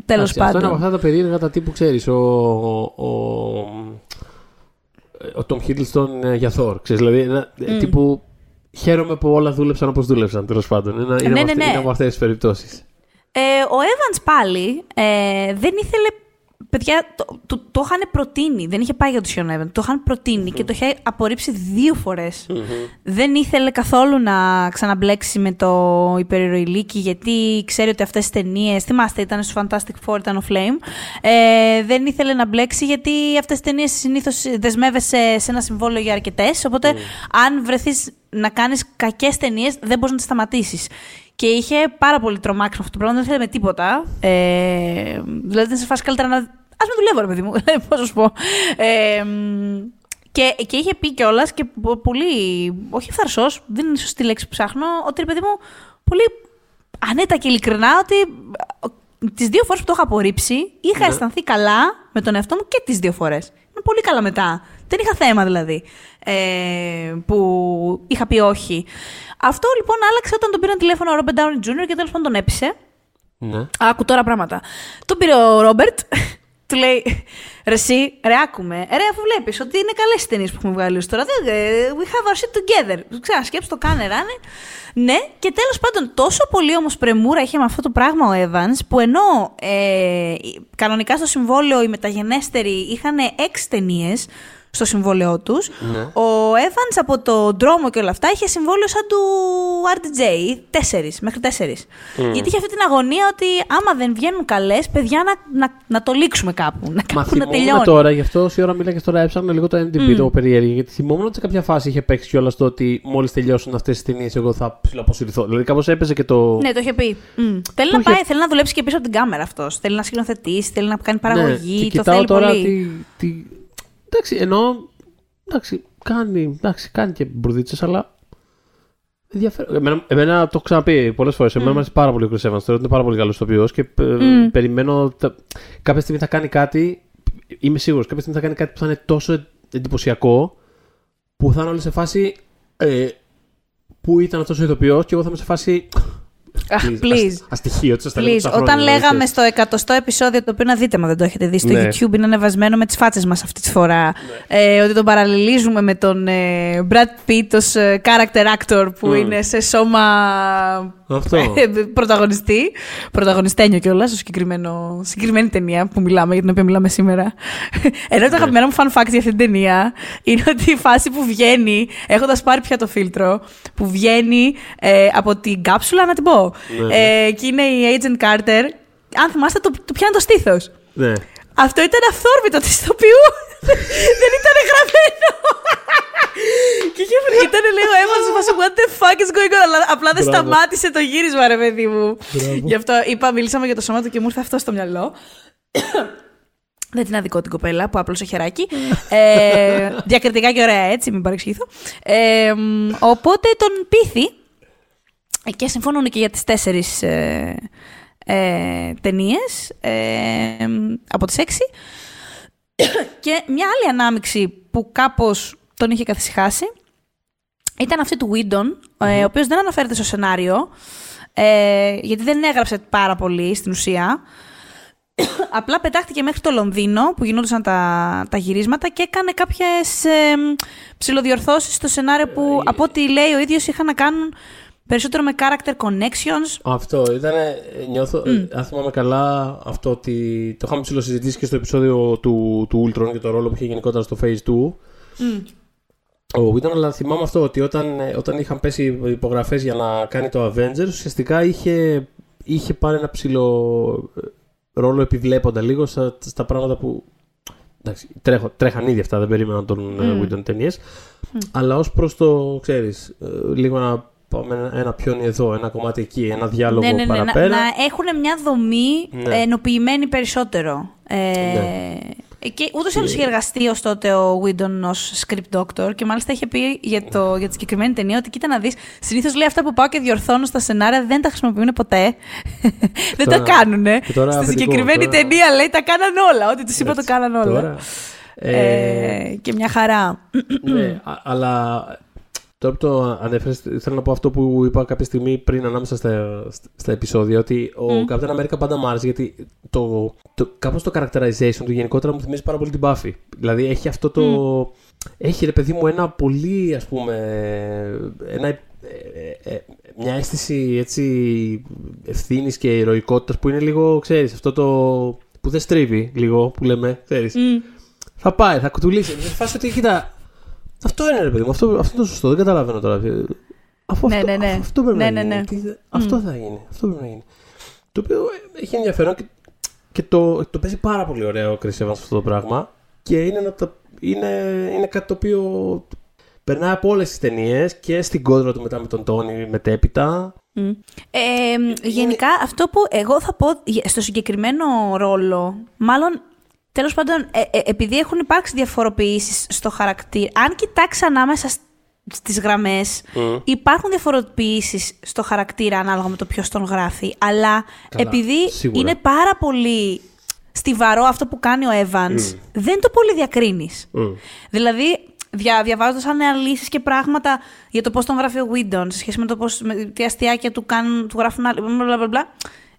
Τέλος Εντάξει, Αυτό είναι από πάντων. αυτά τα περίεργα τα τύπου ξέρεις. Ο, ο, ο Tom Hiddleston ε, για Thor. Ξέρεις, δηλαδή ένα ε, τύπου. Χαίρομαι που όλα δούλεψαν όπως δούλεψαν τέλος πάντων. Είναι, είναι, ναι, από ναι, αυτές- ναι. είναι από αυτές τις περιπτώσεις. Ε, ο Evans πάλι ε, δεν ήθελε. Παιδιά, το, το, το είχαν προτείνει. Δεν είχε πάει για το Σιον Evans. Το είχαν προτείνει και το είχε απορρίψει δύο φορές. Δεν ήθελε καθόλου να ξαναμπλέξει με το υπερηρωηλίκι γιατί ξέρει ότι αυτές τις ταινίες. Θυμάστε, ήταν στο Fantastic Four, ήταν ο Flame. Ε, δεν ήθελε να μπλέξει γιατί αυτές τις ταινίες συνήθως δεσμεύεσαι σε ένα συμβόλαιο για αρκετές. Οπότε, αν βρεθείς να κάνεις κακές ταινίες, δεν μπορείς να τις σταματήσεις. Και είχε πάρα πολύ τρομάξει με αυτό το πράγμα, δεν ήθελε με τίποτα. Ε, δηλαδή, δεν σε φάση καλύτερα να. Α με δουλεύω, ρε παιδί μου. Πώ να σου πω. Ε, και, και είχε πει κιόλας και πο- πολύ. Όχι ευθαρσό, δεν είναι η σωστή λέξη που ψάχνω. Ότι ρε παιδί μου, πολύ ανέτα και ειλικρινά ότι τις δύο φορές που το είχα απορρίψει, είχα αισθανθεί καλά με τον εαυτό μου και τις δύο φορές. Είναι πολύ καλά μετά. Δεν είχα θέμα δηλαδή. Ε, που είχα πει όχι. Αυτό λοιπόν άλλαξε όταν τον πήραν τηλέφωνο ο Robert Downey Jr. και τέλος πάντων τον έπεισε. Ναι. Άκου τώρα πράγματα. Τον πήρε ο Ρόμπερτ, του λέει Ρε εσύ, ρε άκουμε. Ρε αφού βλέπεις ότι είναι καλές οι ταινίες που έχουμε βγάλει ως τώρα. δεν- ε, We have our shit together. Ξένα σκέψου το κάνε ράνε. Ναι, και τέλος πάντων τόσο πολύ όμως πρεμούρα είχε με αυτό το πράγμα ο Evans που ενώ ε, κανονικά στο συμβόλαιο οι μεταγενέστεροι είχαν έξι ταινίες στο συμβόλαιό τους. Ναι. Ο Evans από το δρόμο και όλα αυτά είχε συμβόλαιο σαν του RDJ, τέσσερις, μέχρι τέσσερις. Γιατί είχε αυτή την αγωνία ότι άμα δεν βγαίνουν καλές, παιδιά να, να, να το λήξουμε κάπου. Να, Μα κάπου να θυμόμουν τελειώνει. τώρα, γι' αυτό όση ώρα μίλα και τώρα έψαχνα λίγο το MDB, το περίεργο. Γιατί θυμόμουν ότι σε κάποια φάση είχε παίξει κιόλας το ότι μόλις τελειώσουν αυτές τις ταινίες, εγώ θα ψηλοαποσυρθώ. Δηλαδή κάπως έπαιζε και το. Ναι, το είχε πει. Μμ. Θέλει Το να είχε- πάει, θέλει να δουλέψει και πίσω από την κάμερα αυτός. Θέλει να σκηνοθετήσει, θέλει να κάνει παραγωγή. Ναι, και το κοιτάω θέλει τώρα πολύ. τι, τι. Εντάξει, ενώ. Εντάξει, κάνει, εντάξει, κάνει και μπουρδίτσες, αλλά. Ενδιαφέρον. Εμένα, εμένα το έχω ξαναπεί πολλές φορές. Εμένα μου αρέσει πάρα πολύ ο Chris Evans. Θεωρώ ότι είναι πάρα πολύ καλός ηθοποιός και ε, περιμένω. Τα... Κάποια στιγμή θα κάνει κάτι. Είμαι σίγουρος. Κάποια στιγμή θα κάνει κάτι που θα είναι τόσο εντυπωσιακό που θα είναι όλοι σε φάση. Ε, πού ήταν αυτός ο ηθοποιός και εγώ θα είμαι σε φάση. Αχ, Please, please. ασ- Αστοιχείο, έτσι, στα λέω Please. τόσα χρόνια, Όταν δηλαδή, λέγαμε ξέρεις. στο 100ο επεισόδιο, το οποίο να δείτε, μα δεν το έχετε δει στο Ναι. YouTube, είναι ανεβασμένο με τις φάτσες μας αυτή τη φορά. Ε, ότι τον παραλληλίζουμε με τον ε, Brad Pitt ως ε, character actor που Mm. είναι σε σώμα Αυτό. Ε, πρωταγωνιστή. Πρωταγωνιστένιο κιόλας, στο συγκεκριμένο, συγκεκριμένη ταινία που μιλάμε, για την οποία μιλάμε σήμερα. Ενώ το αγαπημένο μου fun fact για αυτή την ταινία είναι ότι η φάση που βγαίνει, έχοντας πάρει πια το φίλτρο, που βγαίνει ε, από την κάψουλα, να την πω. Ναι, Ε, και είναι η Agent Carter. Αν θυμάστε, το, το πιάνει το στήθος. Ναι. Αυτό ήταν αυθόρμητο τη ηθοποιού. Δεν ήταν γραμμένο. Και είχε ήταν λίγο έμαθα σε φάση what the fuck is going on; Αλλά απλά δεν Μπράβο. σταμάτησε το γύρισμα, ρε παιδί μου. Μπράβο. Γι' αυτό είπα, μίλησαμε για το σώμα του και μου ήρθε αυτό στο μυαλό. Δεν την αδικό την κοπέλα που άπλωσε χεράκι. ε, διακριτικά και ωραία έτσι, μην παρεξηγηθώ. Ε, μ, οπότε τον πείθει και συμφωνούν και για τις τέσσερις ε, ε, ταινίες ε, από τις έξι. και μια άλλη ανάμειξη που κάπως τον είχε καθησυχάσει ήταν αυτή του Whedon, ε, ο οποίος δεν αναφέρεται στο σενάριο, ε, γιατί δεν έγραψε πάρα πολύ στην ουσία. Απλά πετάχτηκε μέχρι το Λονδίνο που γινόντουσαν τα, τα γυρίσματα και έκανε κάποιες ε, ψηλοδιορθώσεις στο σενάριο που από ό,τι λέει ο ίδιος είχαν να κάνουν περισσότερο με character connections. Αυτό ήταν. Νιώθω. ε, Αν θυμάμαι καλά, αυτό ότι το είχαμε ψηλοσυζητήσει και στο επεισόδιο του, του Ultron και το ρόλο που είχε γενικότερα στο Phase 2. Ο Whedon, αλλά θυμάμαι αυτό ότι όταν, ε, όταν είχαν πέσει υπογραφές για να κάνει το Avengers, ουσιαστικά είχε, είχε πάρει ένα ψηλό ε, ρόλο επιβλέποντα λίγο στα, στα πράγματα που. Εντάξει, τρέχω, τρέχαν ήδη αυτά, δεν περίμεναν τον mm. Whedon ταινίες. Αλλά ως προς το, ξέρεις, λίγο να πάμε ένα, ένα πιόνι εδώ, ένα κομμάτι εκεί, ένα διάλογο Ναι, ναι, ναι, να, παραπέρα. να έχουν μια δομή Ναι. ενοποιημένη περισσότερο. Ε, Ναι. Και ούτως ή άλλως είχε εργαστεί ως τότε ο Whedon ως script doctor και μάλιστα είχε πει για, το, για τη συγκεκριμένη ταινία ότι κοίτα να δεις. Συνήθως λέει αυτά που πάω και διορθώνω στα σενάρια δεν τα χρησιμοποιούν ποτέ. δεν τα Τώρα- κάνουν. και τώρα Στη αφεντικό, συγκεκριμένη τώρα- ταινία λέει τα κάναν όλα. Ό,τι τους είπα το Έτσι, κάναν όλα. Τώρα, ε, Ε, και μια χαρά. ναι, α- αλλά τώρα που το ανέφερες, θέλω να πω αυτό που είπα κάποια στιγμή πριν ανάμεσα στα, στα επεισόδια. Ότι ο Captain America πάντα μου άρεσε γιατί το, το, κάπως το characterization του γενικότερα μου θυμίζει πάρα πολύ την Buffy. Δηλαδή έχει αυτό το. Έχει ρε παιδί μου ένα πολύ ας πούμε. Ένα, ε, ε, ε, μια αίσθηση έτσι ευθύνης και ηρωικότητας που είναι λίγο, ξέρεις, αυτό το. που δεν στρίβει λίγο, που λέμε, ξέρεις. Θα πάει, θα κουτουλήσει. Με φάση ότι κοίτα. Αυτό είναι ρε παιδί μου, αυτό, αυτό είναι το σωστό, δεν καταλαβαίνω τώρα. Αφού Ναι, αυτό, ναι, ναι. αφού αυτό πρέπει Ναι, να ναι, γίνει. ναι. Τι θε- Αυτό θα γίνει. Αυτό πρέπει να γίνει. Το οποίο ε, έχει ενδιαφέρον και, και το, το παίζει πάρα πολύ ωραίο ο Chris Evans αυτό το πράγμα. Και είναι, ένα από τα- είναι, είναι κάτι το οποίο περνάει από όλες τις ταινίες και στην κόντρα του μετά με τον Τόνι μετέπειτα. Μμ. Ε, γενικά, αυτό που εγώ θα πω για- στο συγκεκριμένο ρόλο, μάλλον τέλος πάντων, ε, ε, επειδή έχουν υπάρξει διαφοροποιήσεις στο χαρακτήρα, αν κοιτάξεις ανάμεσα στις γραμμές, υπάρχουν διαφοροποιήσεις στο χαρακτήρα ανάλογα με το ποιος τον γράφει. Αλλά Καλά, επειδή σίγουρα. είναι πάρα πολύ στιβαρό αυτό που κάνει ο Evans, δεν το πολύ διακρίνεις. Μμ. Δηλαδή, δια, διαβάζοντας αναλύσεις και πράγματα για το πώς τον γράφει ο Whedon σε σχέση με το πώς, με τι αστιάκια του, κάνουν, του γράφουν άλλοι. Μπλα, μπλα, μπλα.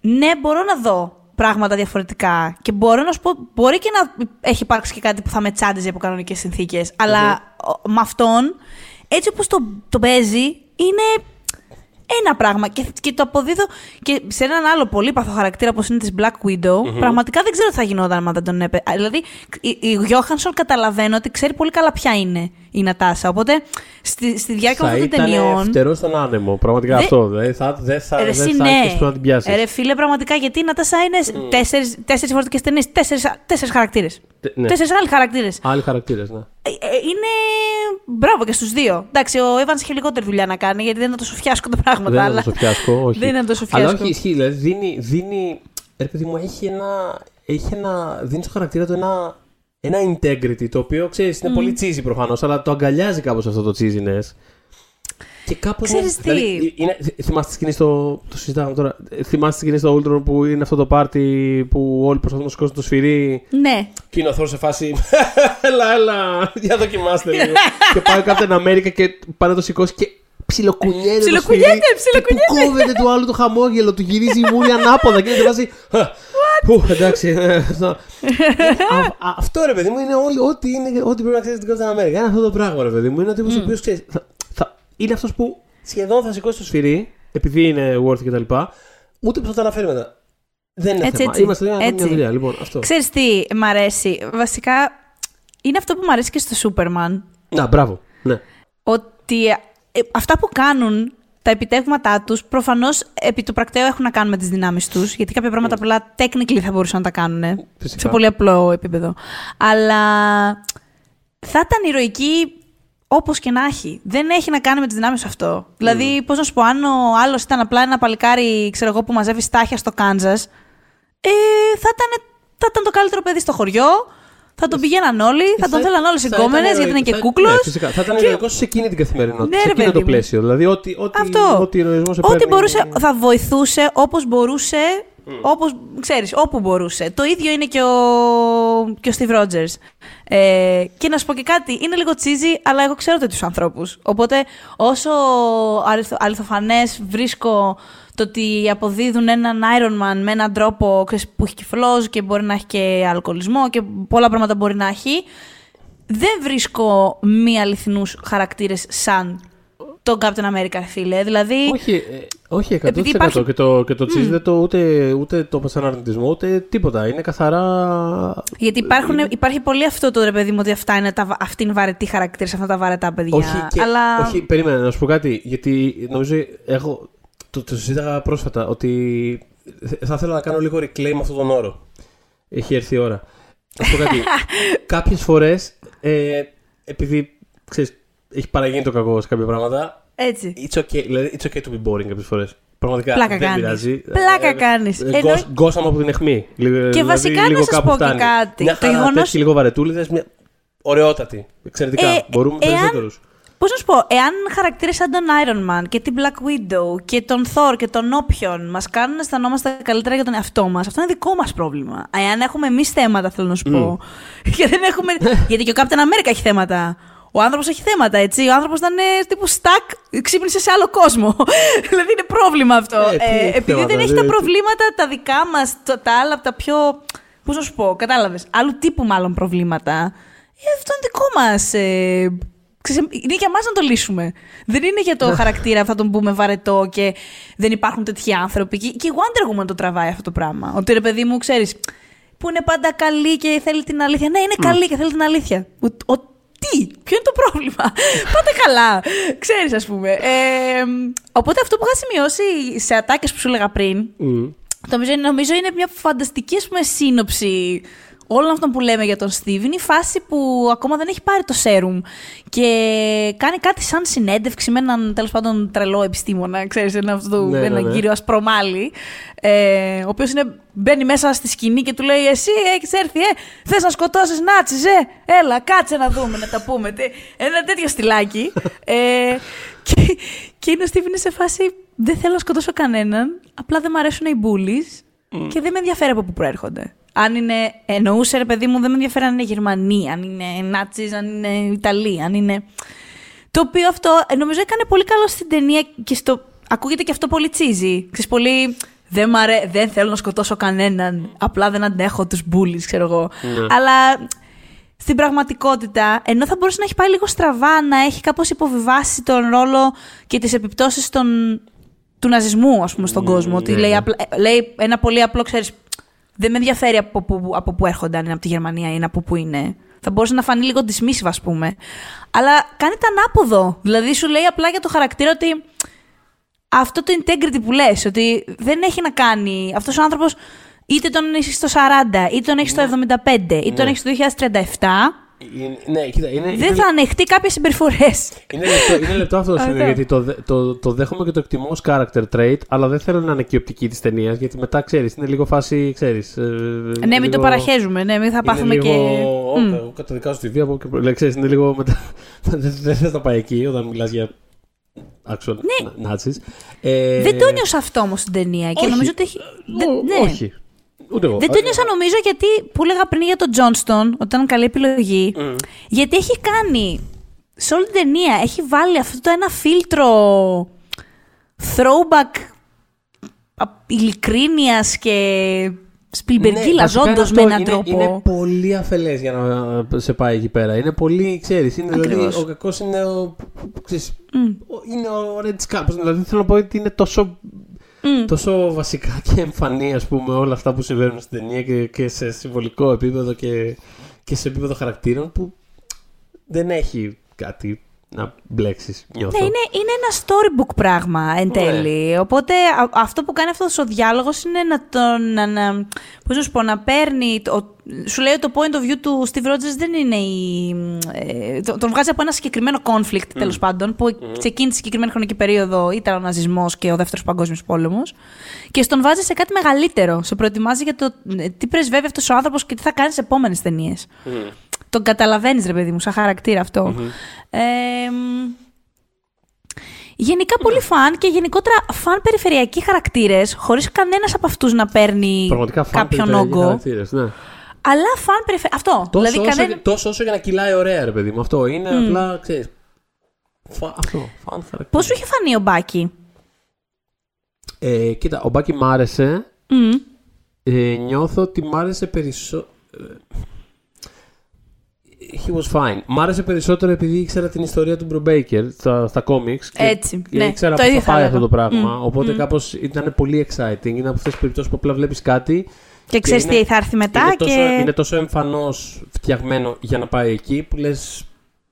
Ναι, μπορώ να δω πράγματα διαφορετικά. Και μπορώ να σου πω, μπορεί και να έχει υπάρξει και κάτι που θα με τσάντιζε από κανονικές συνθήκες. Αλλά ο- με αυτόν, έτσι όπως το, το παίζει, είναι ένα πράγμα. Και, και το αποδίδω και σε έναν άλλο πολύ παθό χαρακτήρα όπως είναι της Black Widow. Πραγματικά δεν ξέρω τι θα γινόταν αν δεν τον έπαιρνε. Δηλαδή, η, η Johansson καταλαβαίνω ότι ξέρει πολύ καλά ποια είναι η Νατάσα. Οπότε στη, στη διάρκεια Θα αυτών των ήταν ταινιών. φτερός στον άνεμο. Πραγματικά Δεν- αυτό. Δεν θα, δεν θα, Ρε, δεν εσύ, θα ναι. έχεις που να την πιάσεις. Ε, Ρε φίλε, πραγματικά γιατί η Νατάσα είναι τέσσερις, τέσσερις διαφορετικέ ταινίες, τέσσερις, τέσσερις χαρακτήρες. ναι. Τέσσερις άλλοι χαρακτήρες. Άλλοι χαρακτήρες, ναι. Ε, ε, είναι. Μπράβο και στους δύο. Εντάξει, ο Evans είχε λιγότερη δουλειά να κάνει γιατί δεν είναι τόσο φιάσκο τα πράγματα. Δεν είναι αλλά... τόσο φιάσκο, όχι. Δεν είναι τόσο Αλλά φιάσκο. όχι, ισχύει. Δηλαδή δίνει, δίνει. Ρε παιδί μου, έχει ένα. Έχει ένα δίνει στο χαρακτήρα του ένα, ένα integrity το οποίο ξέρεις είναι πολύ cheesy προφανώς, αλλά το αγκαλιάζει κάπως αυτό το cheesiness. Και κάπως. Ξέρεις τι; Δηλαδή, είναι, θυ- θυμάστε τη σκηνή στο. Το συζητάμε τώρα. Ε, Θυμάστε τη σκηνή στο Ultron που είναι αυτό το πάρτι που όλοι προσπαθούν να σηκώσουν το σφυρί; Ναι. Και είναι ο Θόρ σε φάση. έλα, έλα, για δοκιμάστε λίγο. και πάει ο Captain America και πάει να το σηκώσει και ψιλοκουνιέται. το Ψιλοκουνιέται, σφυρί ψιλοκουνιέται. Και του κόβεται του άλλου το χαμόγελο, του γυρίζει η μούρη ανάποδα και είναι σε φάση. Που, εντάξει. ε, αυτό. Α- α- Αυτό ρε παιδί μου είναι όλη- ό,τι, είναι, ό,τι πρέπει να ξέρεις την Captain America. Είναι αυτό το πράγμα ρε παιδί μου. Είναι ο τύπος ο οποίος ξέρεις. Θα, θα, είναι αυτός που σχεδόν θα σηκώσει το σφυρί επειδή είναι worth κτλ. Ούτε που θα τα αναφέρει μετά. Δεν είναι Έτσι, θέμα. έτσι. Είμαστε για να κάνουμε μια Έτσι. δουλειά. Λοιπόν, αυτό. Ξέρεις τι μ' αρέσει; Βασικά, είναι αυτό που μ' αρέσει και στο Σούπερμαν. Να, μπράβο. Ναι. Ότι ε, αυτά που κάνουν, τα επιτεύγματά τους, προφανώς επί του πρακτέου έχουν να κάνουν με τις δυνάμεις τους, γιατί κάποια πράγματα απλά technically θα μπορούσαν να τα κάνουν. Φυσικά. Σε πολύ απλό επίπεδο. Αλλά θα ήταν ηρωική όπως και να έχει. Δεν έχει να κάνει με τις δυνάμεις αυτό. Δηλαδή, πώς να σου πω, αν ο άλλος ήταν απλά ένα παλικάρι, ξέρω εγώ, που μαζεύει στάχια στο Κάνζας, ε, θα, ήταν, θα ήταν το καλύτερο παιδί στο χωριό, θα τον πηγαίναν όλοι, θα τον θέλαν όλες οι θα γκόμενες, ήταν γιατί είναι και θα- κούκλος. Ναι, φυσικά. Θα ήταν Και- ηρωικός σε εκείνη την καθημερινότητα. Ναι, σε ρε εκείνο παιδί το μου. πλαίσιο. Δηλαδή, ό,τι, ό,τι, Αυτό. ό,τι ηρωισμός σε Ό,τι παίρνει- μπορούσε, θα βοηθούσε όπως μπορούσε, όπως, ξέρεις, όπου μπορούσε. Το ίδιο είναι και ο, και ο Steve Rogers. Ε, και να σου πω και κάτι, είναι λίγο τσίζι, αλλά εγώ ξέρω τους ανθρώπους. Οπότε όσο αληθο, αληθοφανές βρίσκω το ότι αποδίδουν έναν Iron Man με έναν τρόπο ξέρεις, που έχει κυφλός και μπορεί να έχει και αλκοολισμό και πολλά πράγματα μπορεί να έχει, δεν βρίσκω μη αληθινούς χαρακτήρες σαν τον Captain America, φίλε. Δηλαδή, Όχι, ε, όχι 100% Επειδή υπάρχει- και το, και το cheese δεν το ούτε, ούτε το σαν αρνητισμό ούτε τίποτα. Είναι καθαρά. γιατί υπάρχουν, υπάρχει πολύ αυτό το ρε παιδί μου ότι αυτά είναι τα, αυτή είναι η βαρετή χαρακτήρα, αυτά τα βαρετά παιδιά. Όχι, και, αλλά... όχι, περίμενε να σου πω κάτι. Γιατί νομίζω έχω. Το, το συζήταγα πρόσφατα ότι θα ήθελα να κάνω λίγο reclaim αυτόν τον όρο. Έχει έρθει η ώρα. Να σου πω κάτι. Κάποιες φορές, ε, επειδή ξέρεις, έχει παραγίνει το κακό σε κάποια πράγματα, Έτσι. it's okay, δηλαδή, it's okay to be boring κάποιες φορές. Πραγματικά Πλάκα δεν κάνεις. πειράζει. Πλάκα Ε, κάνεις. ε, Εννοεί- γκος- Γκώσαμε από την αιχμή. Λίγο- Και βασικά να λίγο σας κάπου πω και φτάνει. κάτι. Μια Το χαρά γεγονός- τέτοιοι λίγο βαρετούλιδες, μια ωραιότατη. Εξαιρετικά. Ε, Μπορούμε εάν- περισσότερους. Πώς να σου πω, εάν χαρακτήρες σαν τον Iron Man και την Black Widow και τον Thor και τον όποιον μας κάνουν να αισθανόμαστε καλύτερα για τον εαυτό μας, αυτό είναι δικό μας πρόβλημα. Εάν έχουμε εμείς θέματα, θέλω να σου πω. και δεν έχουμε... Γιατί και ο Captain America έχει θέματα. Ο άνθρωπος έχει θέματα, έτσι. Ο άνθρωπος ήταν ε, τύπου stuck, ξύπνησε σε άλλο κόσμο. δηλαδή είναι πρόβλημα αυτό. Ε, τι έχει επειδή θέματα, δεν έχει δηλαδή, τα τι- προβλήματα τα δικά μας, τα άλλα, τα πιο. Πώς να σου πω, κατάλαβες. Άλλου τύπου μάλλον προβλήματα. Ε, αυτό είναι δικό μας. Ε, ξέρεις, είναι για μας να το λύσουμε. Δεν είναι για το χαρακτήρα θα τον πούμε βαρετό και δεν υπάρχουν τέτοιοι άνθρωποι. Και, και η Wonder Woman το τραβάει αυτό το πράγμα. Ότι ρε παιδί μου, ξέρεις, που είναι πάντα καλή και θέλει την αλήθεια. Ναι, είναι καλή και θέλει την αλήθεια. Ο, ο- τι, ποιο είναι το πρόβλημα; Πάτε καλά. Ξέρεις, ας πούμε. Ε, οπότε αυτό που είχα σημειώσει σε ατάκες που σου έλεγα πριν, Μμ. Νομίζω, νομίζω είναι μια φανταστική ας πούμε, σύνοψη όλων αυτών που λέμε για τον Steve. Είναι η φάση που ακόμα δεν έχει πάρει το σέρουμ και κάνει κάτι σαν συνέντευξη με έναν τέλος πάντων τρελό επιστήμονα. Ξέρεις, ένα, αυτό, το- Ναι, ναι, έναν ναι. κύριο Ασπρομάλη, ε, ο οποίος μπαίνει μέσα στη σκηνή και του λέει: Εσύ έχεις έρθει, ε, θες να σκοτώσεις Νάτσες, ε, έλα, κάτσε να δούμε, να τα πούμε. Τε- Ένα τέτοιο στυλάκι. ε, και, και είναι ο Steve είναι σε φάση: Δεν θέλω να σκοτώσω κανέναν, απλά δεν μου αρέσουν οι bullies και δεν με ενδιαφέρει από πού προέρχονται. Αν είναι, εννοούσε ρε παιδί μου, δεν με ενδιαφέρει αν είναι Γερμανοί, αν είναι Νάτσις, αν είναι Ιταλοί, αν είναι. Το οποίο αυτό ε, νομίζω έκανε πολύ καλό στην ταινία και στο. Ακούγεται και αυτό πολύ τσίζι. Ξέρεις, πολύ. Δεν, μ' αρέ... δεν θέλω να σκοτώσω κανέναν. Απλά δεν αντέχω τους bullies, ξέρω εγώ. Αλλά στην πραγματικότητα, ενώ θα μπορούσε να έχει πάει λίγο στραβά, να έχει κάπως υποβιβάσει τον ρόλο και τις επιπτώσεις των... του ναζισμού, ας πούμε, στον κόσμο. Ότι ναι, λέει, ναι. απλά- ε, λέει ένα πολύ απλό, ξέρεις, δεν με ενδιαφέρει από πού, από πού έρχονται, αν είναι από τη Γερμανία ή είναι από πού είναι. Θα μπορούσε να φανεί λίγο dismissive, ας πούμε. Αλλά κάνει τα ανάποδο. Δηλαδή σου λέει απλά για το χαρακτήρα ότι αυτό το integrity που λες, ότι δεν έχει να κάνει. Αυτός ο άνθρωπος είτε τον έχεις στο 40, είτε τον έχεις στο 75, είτε τον Ναι. έχεις στο 2037, Είναι- Ναι, κοίτα, είναι, είναι, δεν θα ανεχτεί κάποιες συμπεριφορές. είναι, λεπτό, είναι λεπτό αυτό το σημείο, Αυτό. γιατί το, δε- το, το δέχομαι και το εκτιμώ ως character trait, αλλά δεν θέλω να είναι και η οπτική της ταινίας, γιατί μετά ξέρεις, είναι λίγο φάση, ξέρεις... ε, ναι, μην λίγο- το παραχέζουμε, ναι, μην θα πάθουμε είναι και. λίγο, Μμ. όπα, καταδικάζω τη βία από και λέει, ξέρεις, είναι λίγο μετά, δεν δεν θες να πάει εκεί όταν μιλάς για actual Nazis. Ε, Δεν το νιώσα αυτό όμως στην ταινία. Και όχι. νομίζω ότι έχει. δε- ο- ναι. Όχι. Ούτε εγώ. Δεν το νιώσα νομίζω γιατί που έλεγα πριν για τον Τζόνστον, ότι ήταν καλή επιλογή. Μμ. Γιατί έχει κάνει σε όλη την ταινία, έχει βάλει αυτό το ένα φίλτρο throwback α- ειλικρίνειας και σπιλμπεργίλα Ναι, βασικά είναι ζώντο αυτό, με έναν είναι, τρόπο. Είναι πολύ αφελές για να σε πάει εκεί πέρα. Είναι πολύ, ξέρεις. Είναι δηλαδή, Ακριβώς. ο κακός είναι ο. Ξέρεις, Μμ. ο- είναι ο Red Scar. Δηλαδή θέλω να πω ότι είναι τόσο, Μμ. τόσο βασικά και εμφανή ας πούμε, όλα αυτά που συμβαίνουν στην ταινία και, και σε συμβολικό επίπεδο και, και σε επίπεδο χαρακτήρων που δεν έχει κάτι να μπλέξεις. Νιώθω. Ναι, είναι, είναι ένα storybook πράγμα εν Ναι. τέλει. Οπότε α- αυτό που κάνει αυτός ο διάλογος είναι να τον. Να, να, πώς να σου πω, να παίρνει. το- σου λέει ότι το point of view του Steve Rogers δεν είναι η. Ε, το- τον βγάζει από ένα συγκεκριμένο conflict τέλος πάντων, που σε εκείνη τη συγκεκριμένη χρονική περίοδο ήταν ο ναζισμός και ο δεύτερος παγκόσμιος πόλεμος. Και στον βάζει σε κάτι μεγαλύτερο. Σε προετοιμάζει για το ε, τι πρεσβεύει αυτός ο άνθρωπος και τι θα κάνει σε επόμενες ταινίες. Μμ. Τον καταλαβαίνεις, ρε παιδί μου, σαν χαρακτήρα αυτό. Ε, μ, γενικά πολύ φαν και γενικότερα φαν περιφερειακοί χαρακτήρες, χωρίς κανένας από αυτούς να παίρνει Πραγματικά φαν κάποιον περιφερειακοί όγκο. χαρακτήρες, ναι. Αλλά φαν περιφερειακό. Αυτό. Τόσο, δηλαδή, όσο, κανένα... τόσο όσο για να κυλάει ωραία, ρε παιδί μου. Αυτό είναι απλά, ξέρεις, φα- αυτό, φαν χαρακτήρα. Πώς σου είχε φανεί ο Μπάκη; Ε, κοίτα, ο Μπάκη μ' άρεσε. Μμ. Ε, νιώθω ότι μ' άρεσε περισσότερο. He was fine. Μ' άρεσε περισσότερο επειδή ήξερα την ιστορία του Brubaker στα, στα comics. Και Έτσι, και ναι. ήξερα Το πώς ίδιο θα θα πάει έλεγα. αυτό το πράγμα. Μμ, Οπότε μμ. κάπως ήταν πολύ exciting. Είναι από αυτές τις περιπτώσεις που απλά βλέπεις κάτι. Και ξέρεις είναι- τι θα έρθει μετά. είναι, και... τόσο, είναι τόσο εμφανώς φτιαγμένο για να πάει εκεί που λες.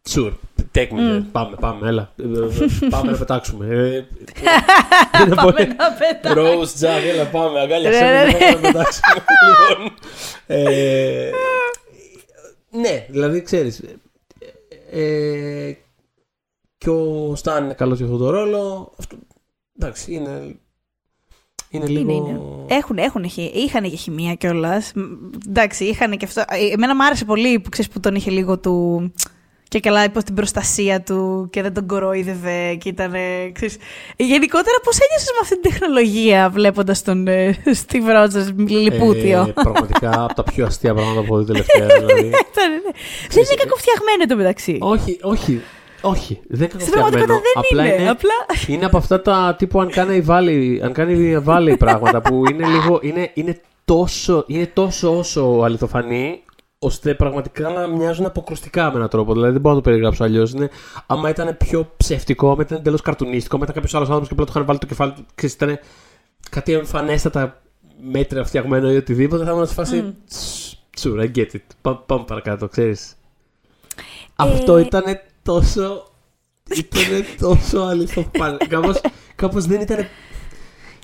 Sure, take me there. Πάμε, πάμε, έλα. Ε, ε, πάμε να πετάξουμε. Ε, είναι Πάμε πολύ- να πετά. Rose Jack, έλα πάμε, αγκάλια Ρε, ρε, σε πάμε να πετάξουμε. Λοιπόν, ε, ναι, δηλαδή ξέρεις, ε, ε, και ο Σταν είναι καλός για αυτό το ρόλο. Αυτό, εντάξει, είναι, είναι λίγο... Είναι, είναι. Έχουν, έχουν, χει- είχαν και χημεία κιόλας. Εντάξει, είχαν και αυτό. Ε, Εμένα μου άρεσε πολύ που ξέρεις που τον είχε λίγο του. Και καλά υπό την προστασία του και δεν τον κορόιδευε και ήταν. Ξέρεις, γενικότερα, πώς ένιωσες με αυτή την τεχνολογία βλέποντας τον ε, Steve Rogers λιπούτιο; Ε, πραγματικά από τα πιο αστεία πράγματα που έχω δει τελευταία. Δηλαδή. Ήταν, ναι. Δεν είναι κακοφτιαγμένο το μεταξύ. όχι, όχι, όχι. Δεν είναι Στην πραγματικότητα κακοφτιαγμένο. δεν Απλά είναι. Απλά. Είναι από αυτά τα τύπου αν κάνει Valley, αν κάνει Valley πράγματα που είναι λίγο. Είναι, είναι, τόσο, είναι τόσο όσο αληθοφανή, ώστε πραγματικά να μοιάζουν αποκρουστικά με έναν τρόπο. Δηλαδή δεν μπορώ να το περιγράψω αλλιώς. Άμα ήταν πιο ψευτικό, άμα ήταν εντελώς καρτουνίστικο, άμα ήταν κάποιος άλλος άνθρωπος και απλά του είχαν βάλει το κεφάλι του, ξέρεις, ήταν κάτι εμφανέστατα μέτρα φτιαγμένο ή οτιδήποτε, θα ήμουν σε φάση. Sure, I get it. Πά- Πάμε παρακάτω, ξέρεις. Αυτό ήταν τόσο. Ήταν τόσο αληθοφανέ. Κάπως, κάπως δεν ήταν.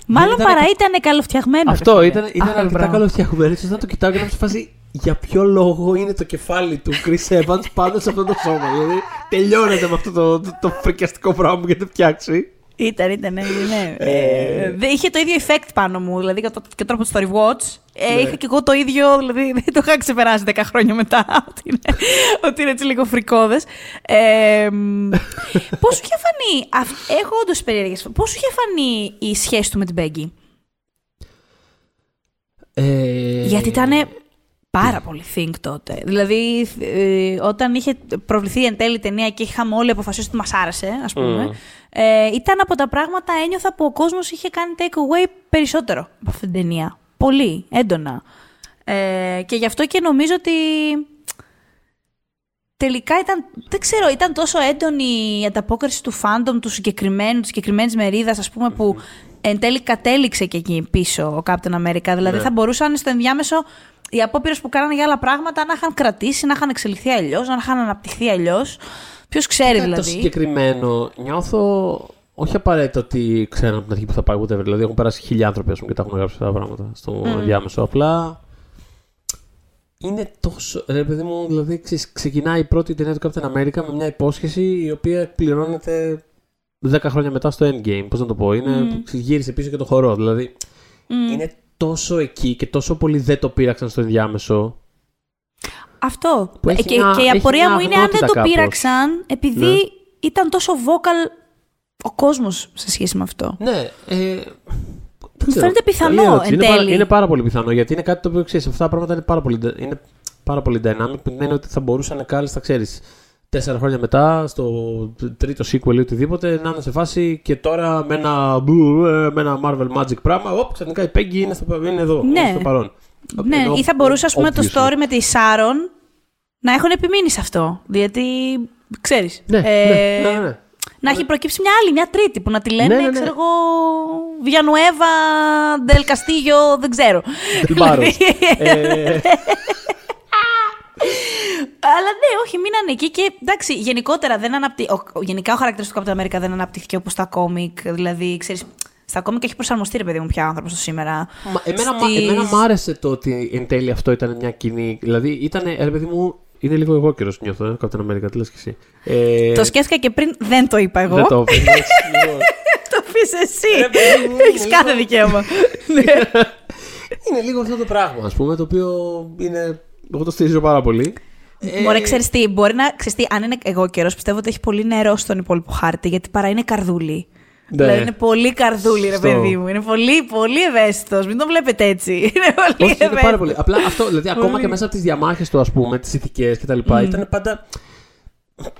Μάλλον ήταν παρά κα- ήταν καλοφτιαγμένο. Αυτό ρε φίλε. ήταν, ήταν Αχ, αρκετά μπράβο. καλοφτιαγμένο. Έτσι, όταν το κοιτάω και να μου σε φάση για ποιο λόγο είναι το κεφάλι του Chris Evans πάνω σε αυτό το σώμα. Δηλαδή τελειώνεται με αυτό το, το, το φρικιαστικό πράγμα που έχετε φτιάξει. Ήταν, ήταν, ναι. ναι. Ε, Ε, δεν είχε το ίδιο effect πάνω μου, δηλαδή και το, και το τρόπο του story watch. Ε, Ναι. Είχα και εγώ το ίδιο, δηλαδή δεν το είχα ξεπεράσει 10 χρόνια μετά, ότι είναι, ότι είναι έτσι λίγο φρικόδες. Ε, μ, πώς σου είχε φανεί, αυ- έχω όντως περίεργες, πώς σου είχε φανεί η σχέση του με την Πέγγι. Ε, Γιατί ήταν πάρα πολύ think τότε. Δηλαδή, ε, όταν είχε προβληθεί εν τέλει η ταινία και είχαμε όλοι αποφασίσει ότι μας άρεσε, ας πούμε, Μμμ. ε, ήταν από τα πράγματα ένιωθα που ο κόσμος είχε κάνει take away περισσότερο από αυτή την ταινία. Πολύ, έντονα. Ε, και γι' αυτό και νομίζω ότι. Τελικά ήταν, δεν ξέρω, ήταν τόσο έντονη η ανταπόκριση του fandom του συγκεκριμένου, της συγκεκριμένης μερίδας, ας πούμε, που εν τέλει κατέληξε και εκεί πίσω ο Captain America. Δηλαδή Ναι. θα μπορούσαν στο ενδιάμεσο οι απόπειρες που κάνανε για άλλα πράγματα να είχαν κρατήσει, να είχαν εξελιχθεί αλλιώς, να είχαν αναπτυχθεί αλλιώς. Ποιος ξέρει Κάτι Το δηλαδή. συγκεκριμένο νιώθω όχι απαραίτητα ότι ξέρω από την αρχή που θα πάει whatever. Δηλαδή έχουν περάσει χίλια άνθρωποι ας πούμε, και τα έχουν γράψει αυτά τα πράγματα στο διάμεσο. Απλά είναι τόσο. Ρε παιδί μου, δηλαδή ξέρεις, ξεκινάει η πρώτη ταινία του Captain America με μια υπόσχεση η οποία εκπληρώνεται 10 χρόνια μετά στο Endgame. Πώς να το πω, είναι, γύρισε πίσω και το χορό. Δηλαδή είναι τόσο εκεί και τόσο πολύ δεν το πείραξαν στο ενδιάμεσο. Αυτό. Που Ε, έχει και, μια- και η έχει απορία μια μου είναι αν δεν αγνότητα το κάπως. πείραξαν επειδή Ναι. ήταν τόσο vocal ο κόσμος σε σχέση με αυτό. Ναι. Ε, δεν Μου ξέρω. φαίνεται πιθανό Καλή ερώτηση. εν είναι, πάρα, τέλει. είναι πάρα πολύ πιθανό γιατί είναι κάτι το οποίο ξέρεις. Αυτά τα πράγματα είναι πάρα πολύ, είναι πάρα πολύ dynamic. Που είναι ότι θα μπορούσαν κάλλιστα, ξέρεις, τέσσερα χρόνια μετά, στο τρίτο sequel ή οτιδήποτε, να είναι σε φάση και τώρα με ένα, μπου, ε, με ένα Marvel Magic πράγμα. Οπ, ξαφνικά η Peggy είναι, στο, είναι εδώ, Ναι. στο παρόν. Ναι, Ενώ, ή θα μπορούσε, ας πούμε, το obviously. story με τη Σάρον να έχουν επιμείνει σε αυτό. Γιατί, ξέρεις, Ναι, ε, ναι, ναι, ναι. να έχει προκύψει μια άλλη, μια τρίτη, που να τη λένε, Ναι, ναι, ναι. ξέρω εγώ, Βιανουέβα, Ντελ Καστίγιο, δεν ξέρω. Μπάρος. Ε, Αλλά ναι, όχι, μείνανε εκεί και εντάξει, γενικότερα δεν αναπτύ... ο, ο- γενικά ο χαρακτήρας του Captain America δεν αναπτύχθηκε όπως στα κόμικ. Δηλαδή, ξέρεις, στα κόμικ έχει προσαρμοστεί ρε παιδί μου πια ο άνθρωπος το σήμερα. Μα, εμένα, μα- Στις- εμένα μ' άρεσε το ότι εν τέλει αυτό ήταν μια κοινή. Δηλαδή ήταν, ρε παιδί μου, είναι λίγο εγώ καιρός νιώθω, ε, Captain America, τι λες και εσύ. Ε, Το σκέφτηκα και πριν, δεν το είπα εγώ. Δεν το είπες, έτσι, λοιπόν. το πεις εσύ. Ρε παιδί μου, Έχεις είναι κάθε λίγο- δικαίωμα. Ναι. Είναι λίγο αυτό το πράγμα, ας πούμε, το οποίο είναι. Εγώ το στηρίζω πάρα πολύ. Ε, Μωρέ, ξέρεις τι, μπορεί να. Ξέρεις τι, αν είναι εγώ καιρός, πιστεύω ότι έχει πολύ νερό στον υπόλοιπο χάρτη, γιατί παρά είναι καρδούλη. Ναι. Δηλαδή είναι πολύ καρδούλη, ρε Αυτό. παιδί μου. Είναι πολύ, πολύ ευαίσθητος. Μην το βλέπετε έτσι. Είναι πολύ Όχι, είναι πάρα ευαίσθητος. πολύ. Απλά αυτό, δηλαδή, ακόμα Πολύ. και μέσα από τις διαμάχες του, ας πούμε, τις ηθικές κτλ., ήταν πάντα.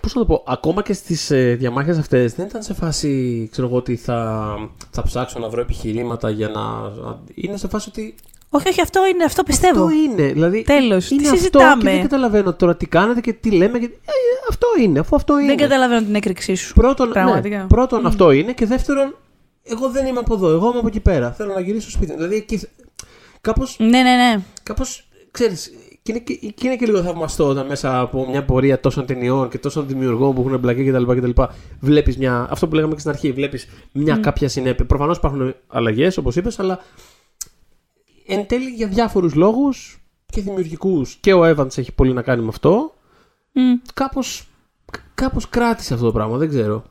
Πώς να το πω, ακόμα και στις ε, διαμάχες αυτές δεν ήταν σε φάση, ξέρω εγώ, ότι θα, θα ψάξω να βρω επιχειρήματα για να. Είναι σε φάση ότι. Όχι, όχι, αυτό είναι, αυτό πιστεύω. Αυτό είναι. Δηλαδή, Τέλος. Τι είναι αυτό συζητάμε; Και δεν καταλαβαίνω τώρα τι κάνετε και τι λέμε. Και... Ε, αυτό είναι, αφού αυτό είναι. Δεν καταλαβαίνω την έκρηξή σου. Πρώτον, Πραγματικά. ναι, πρώτον αυτό είναι και δεύτερον, εγώ δεν είμαι από εδώ. Εγώ είμαι από εκεί πέρα. Θέλω να γυρίσω στο σπίτι. μου. Δηλαδή εκεί. Κάπω. Ναι, ναι, ναι. Κάπως, ξέρεις, και είναι, και, και είναι και λίγο θαυμαστό όταν μέσα από μια πορεία τόσων ταινιών και τόσων δημιουργών που έχουν εμπλακεί κτλ. κτλ βλέπεις μια, αυτό που λέγαμε και στην αρχή, βλέπεις μια κάποια συνέπεια. Προφανώς υπάρχουν αλλαγές όπως είπες, αλλά εν τέλει για διάφορους λόγους και δημιουργικούς και ο Evans έχει πολύ να κάνει με αυτό, Μμ. κάπως, κάπως κράτησε αυτό το πράγμα, δεν ξέρω.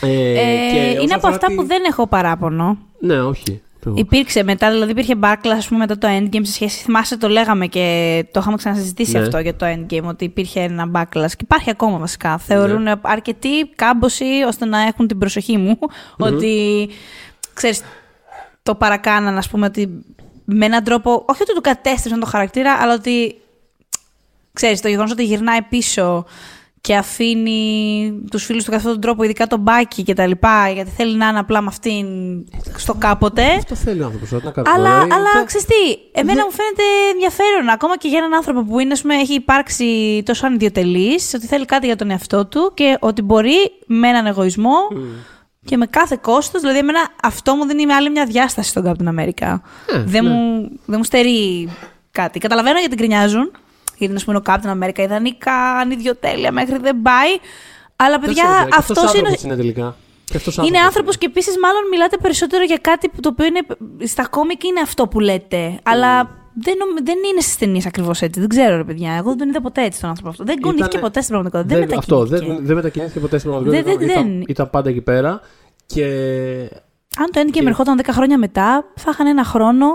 Ε, Ε, και όσον είναι από αφορά αυτά τη- που δεν έχω παράπονο. Ναι, όχι. Το- Υπήρξε μετά, δηλαδή υπήρχε backlash ας πούμε, μετά το Endgame σε σχέση. Θυμάσαι, το λέγαμε και το είχαμε ξανασυζητήσει Ναι. αυτό για το Endgame, ότι υπήρχε ένα backlash. Και υπάρχει ακόμα βασικά. Θεωρούν αρκετοί κάμποση ώστε να έχουν την προσοχή μου ότι ξέρεις, το παρακάναν, ας πούμε, ότι με έναν τρόπο. Όχι ότι του κατέστρεψαν το χαρακτήρα, αλλά ότι. Ξέρεις, το γεγονός ότι γυρνάει πίσω και αφήνει τους φίλους του κατά αυτόν τον τρόπο, ειδικά τον Μπάκι και τα λοιπά, γιατί θέλει να είναι απλά με αυτήν στο κάποτε. Αυτό θέλει ο άνθρωπος, να κάνει. Αλλά, Δηλαδή, αλλά δεν- ξέρεις τι, εμένα μου φαίνεται ενδιαφέρον ακόμα και για έναν άνθρωπο που είναι, ας πούμε, έχει υπάρξει τόσο ανιδιοτελής, ότι θέλει κάτι για τον εαυτό του και ότι μπορεί με έναν εγωισμό και με κάθε κόστος, δηλαδή εμένα αυτό μου δίνει με άλλη μια διάσταση στον Captain America. Ε, δεν, ναι. μου, δεν μου στερεί κάτι. Καταλαβαίνω γιατί γκρινιάζουν, γιατί ας πούμε ο Captain America ιδανικά, ανιδιοτέλεια μέχρι δεν πάει, αλλά Δεν παιδιά ξέρω, και αυτός είναι... άνθρωπος είναι τελικά. Και αυτός Είναι άνθρωπος άνθρωπος και επίσης, μάλλον μιλάτε περισσότερο για κάτι που το οποίο είναι. Στα κόμικ είναι αυτό που λέτε. Αλλά δεν, νομ- δεν είναι στι ταινίες ακριβώς έτσι. Δεν ξέρω, ρε παιδιά. Εγώ δεν τον είδα ποτέ έτσι τον άνθρωπο αυτό. Δεν κονήθηκε Ήτανε- ποτέ στην πραγματικότητα. Δεν, Δεν, αυτό, μετακινήθηκε. δεν, δεν μετακινήθηκε ποτέ στην πραγματικότητα. Δεν- δεν- ήταν, δεν. ήταν πάντα εκεί πέρα. Και Αν το Endgame Και- ερχόταν 10 χρόνια μετά, θα είχαν ένα χρόνο,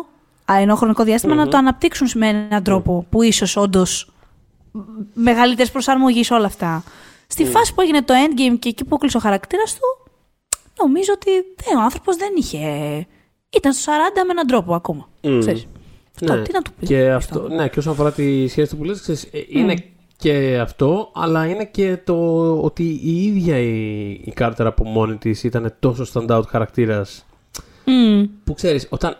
α, ενώ χρονικό διάστημα, Μμμ. να το αναπτύξουν με έναν τρόπο που ίσως όντως μεγαλύτερης προσαρμογής σε όλα αυτά. Στη φάση που έγινε το Endgame και εκεί που έκλεισε ο χαρακτήρας του, νομίζω ότι ε, ο άνθρωπος δεν είχε. Ήταν στο 40 με έναν τρόπο ακόμα. Μμ. Ξέρεις. Αυτό, ναι. τι να του πει. Και αυτό, ναι, και όσον αφορά τη σχέση του που λες, ξέρεις, ε, είναι και αυτό, αλλά είναι και το ότι η ίδια η, η Κάρτερ από μόνη της ήταν τόσο stand-out χαρακτήρας Μμ. που ξέρεις, όταν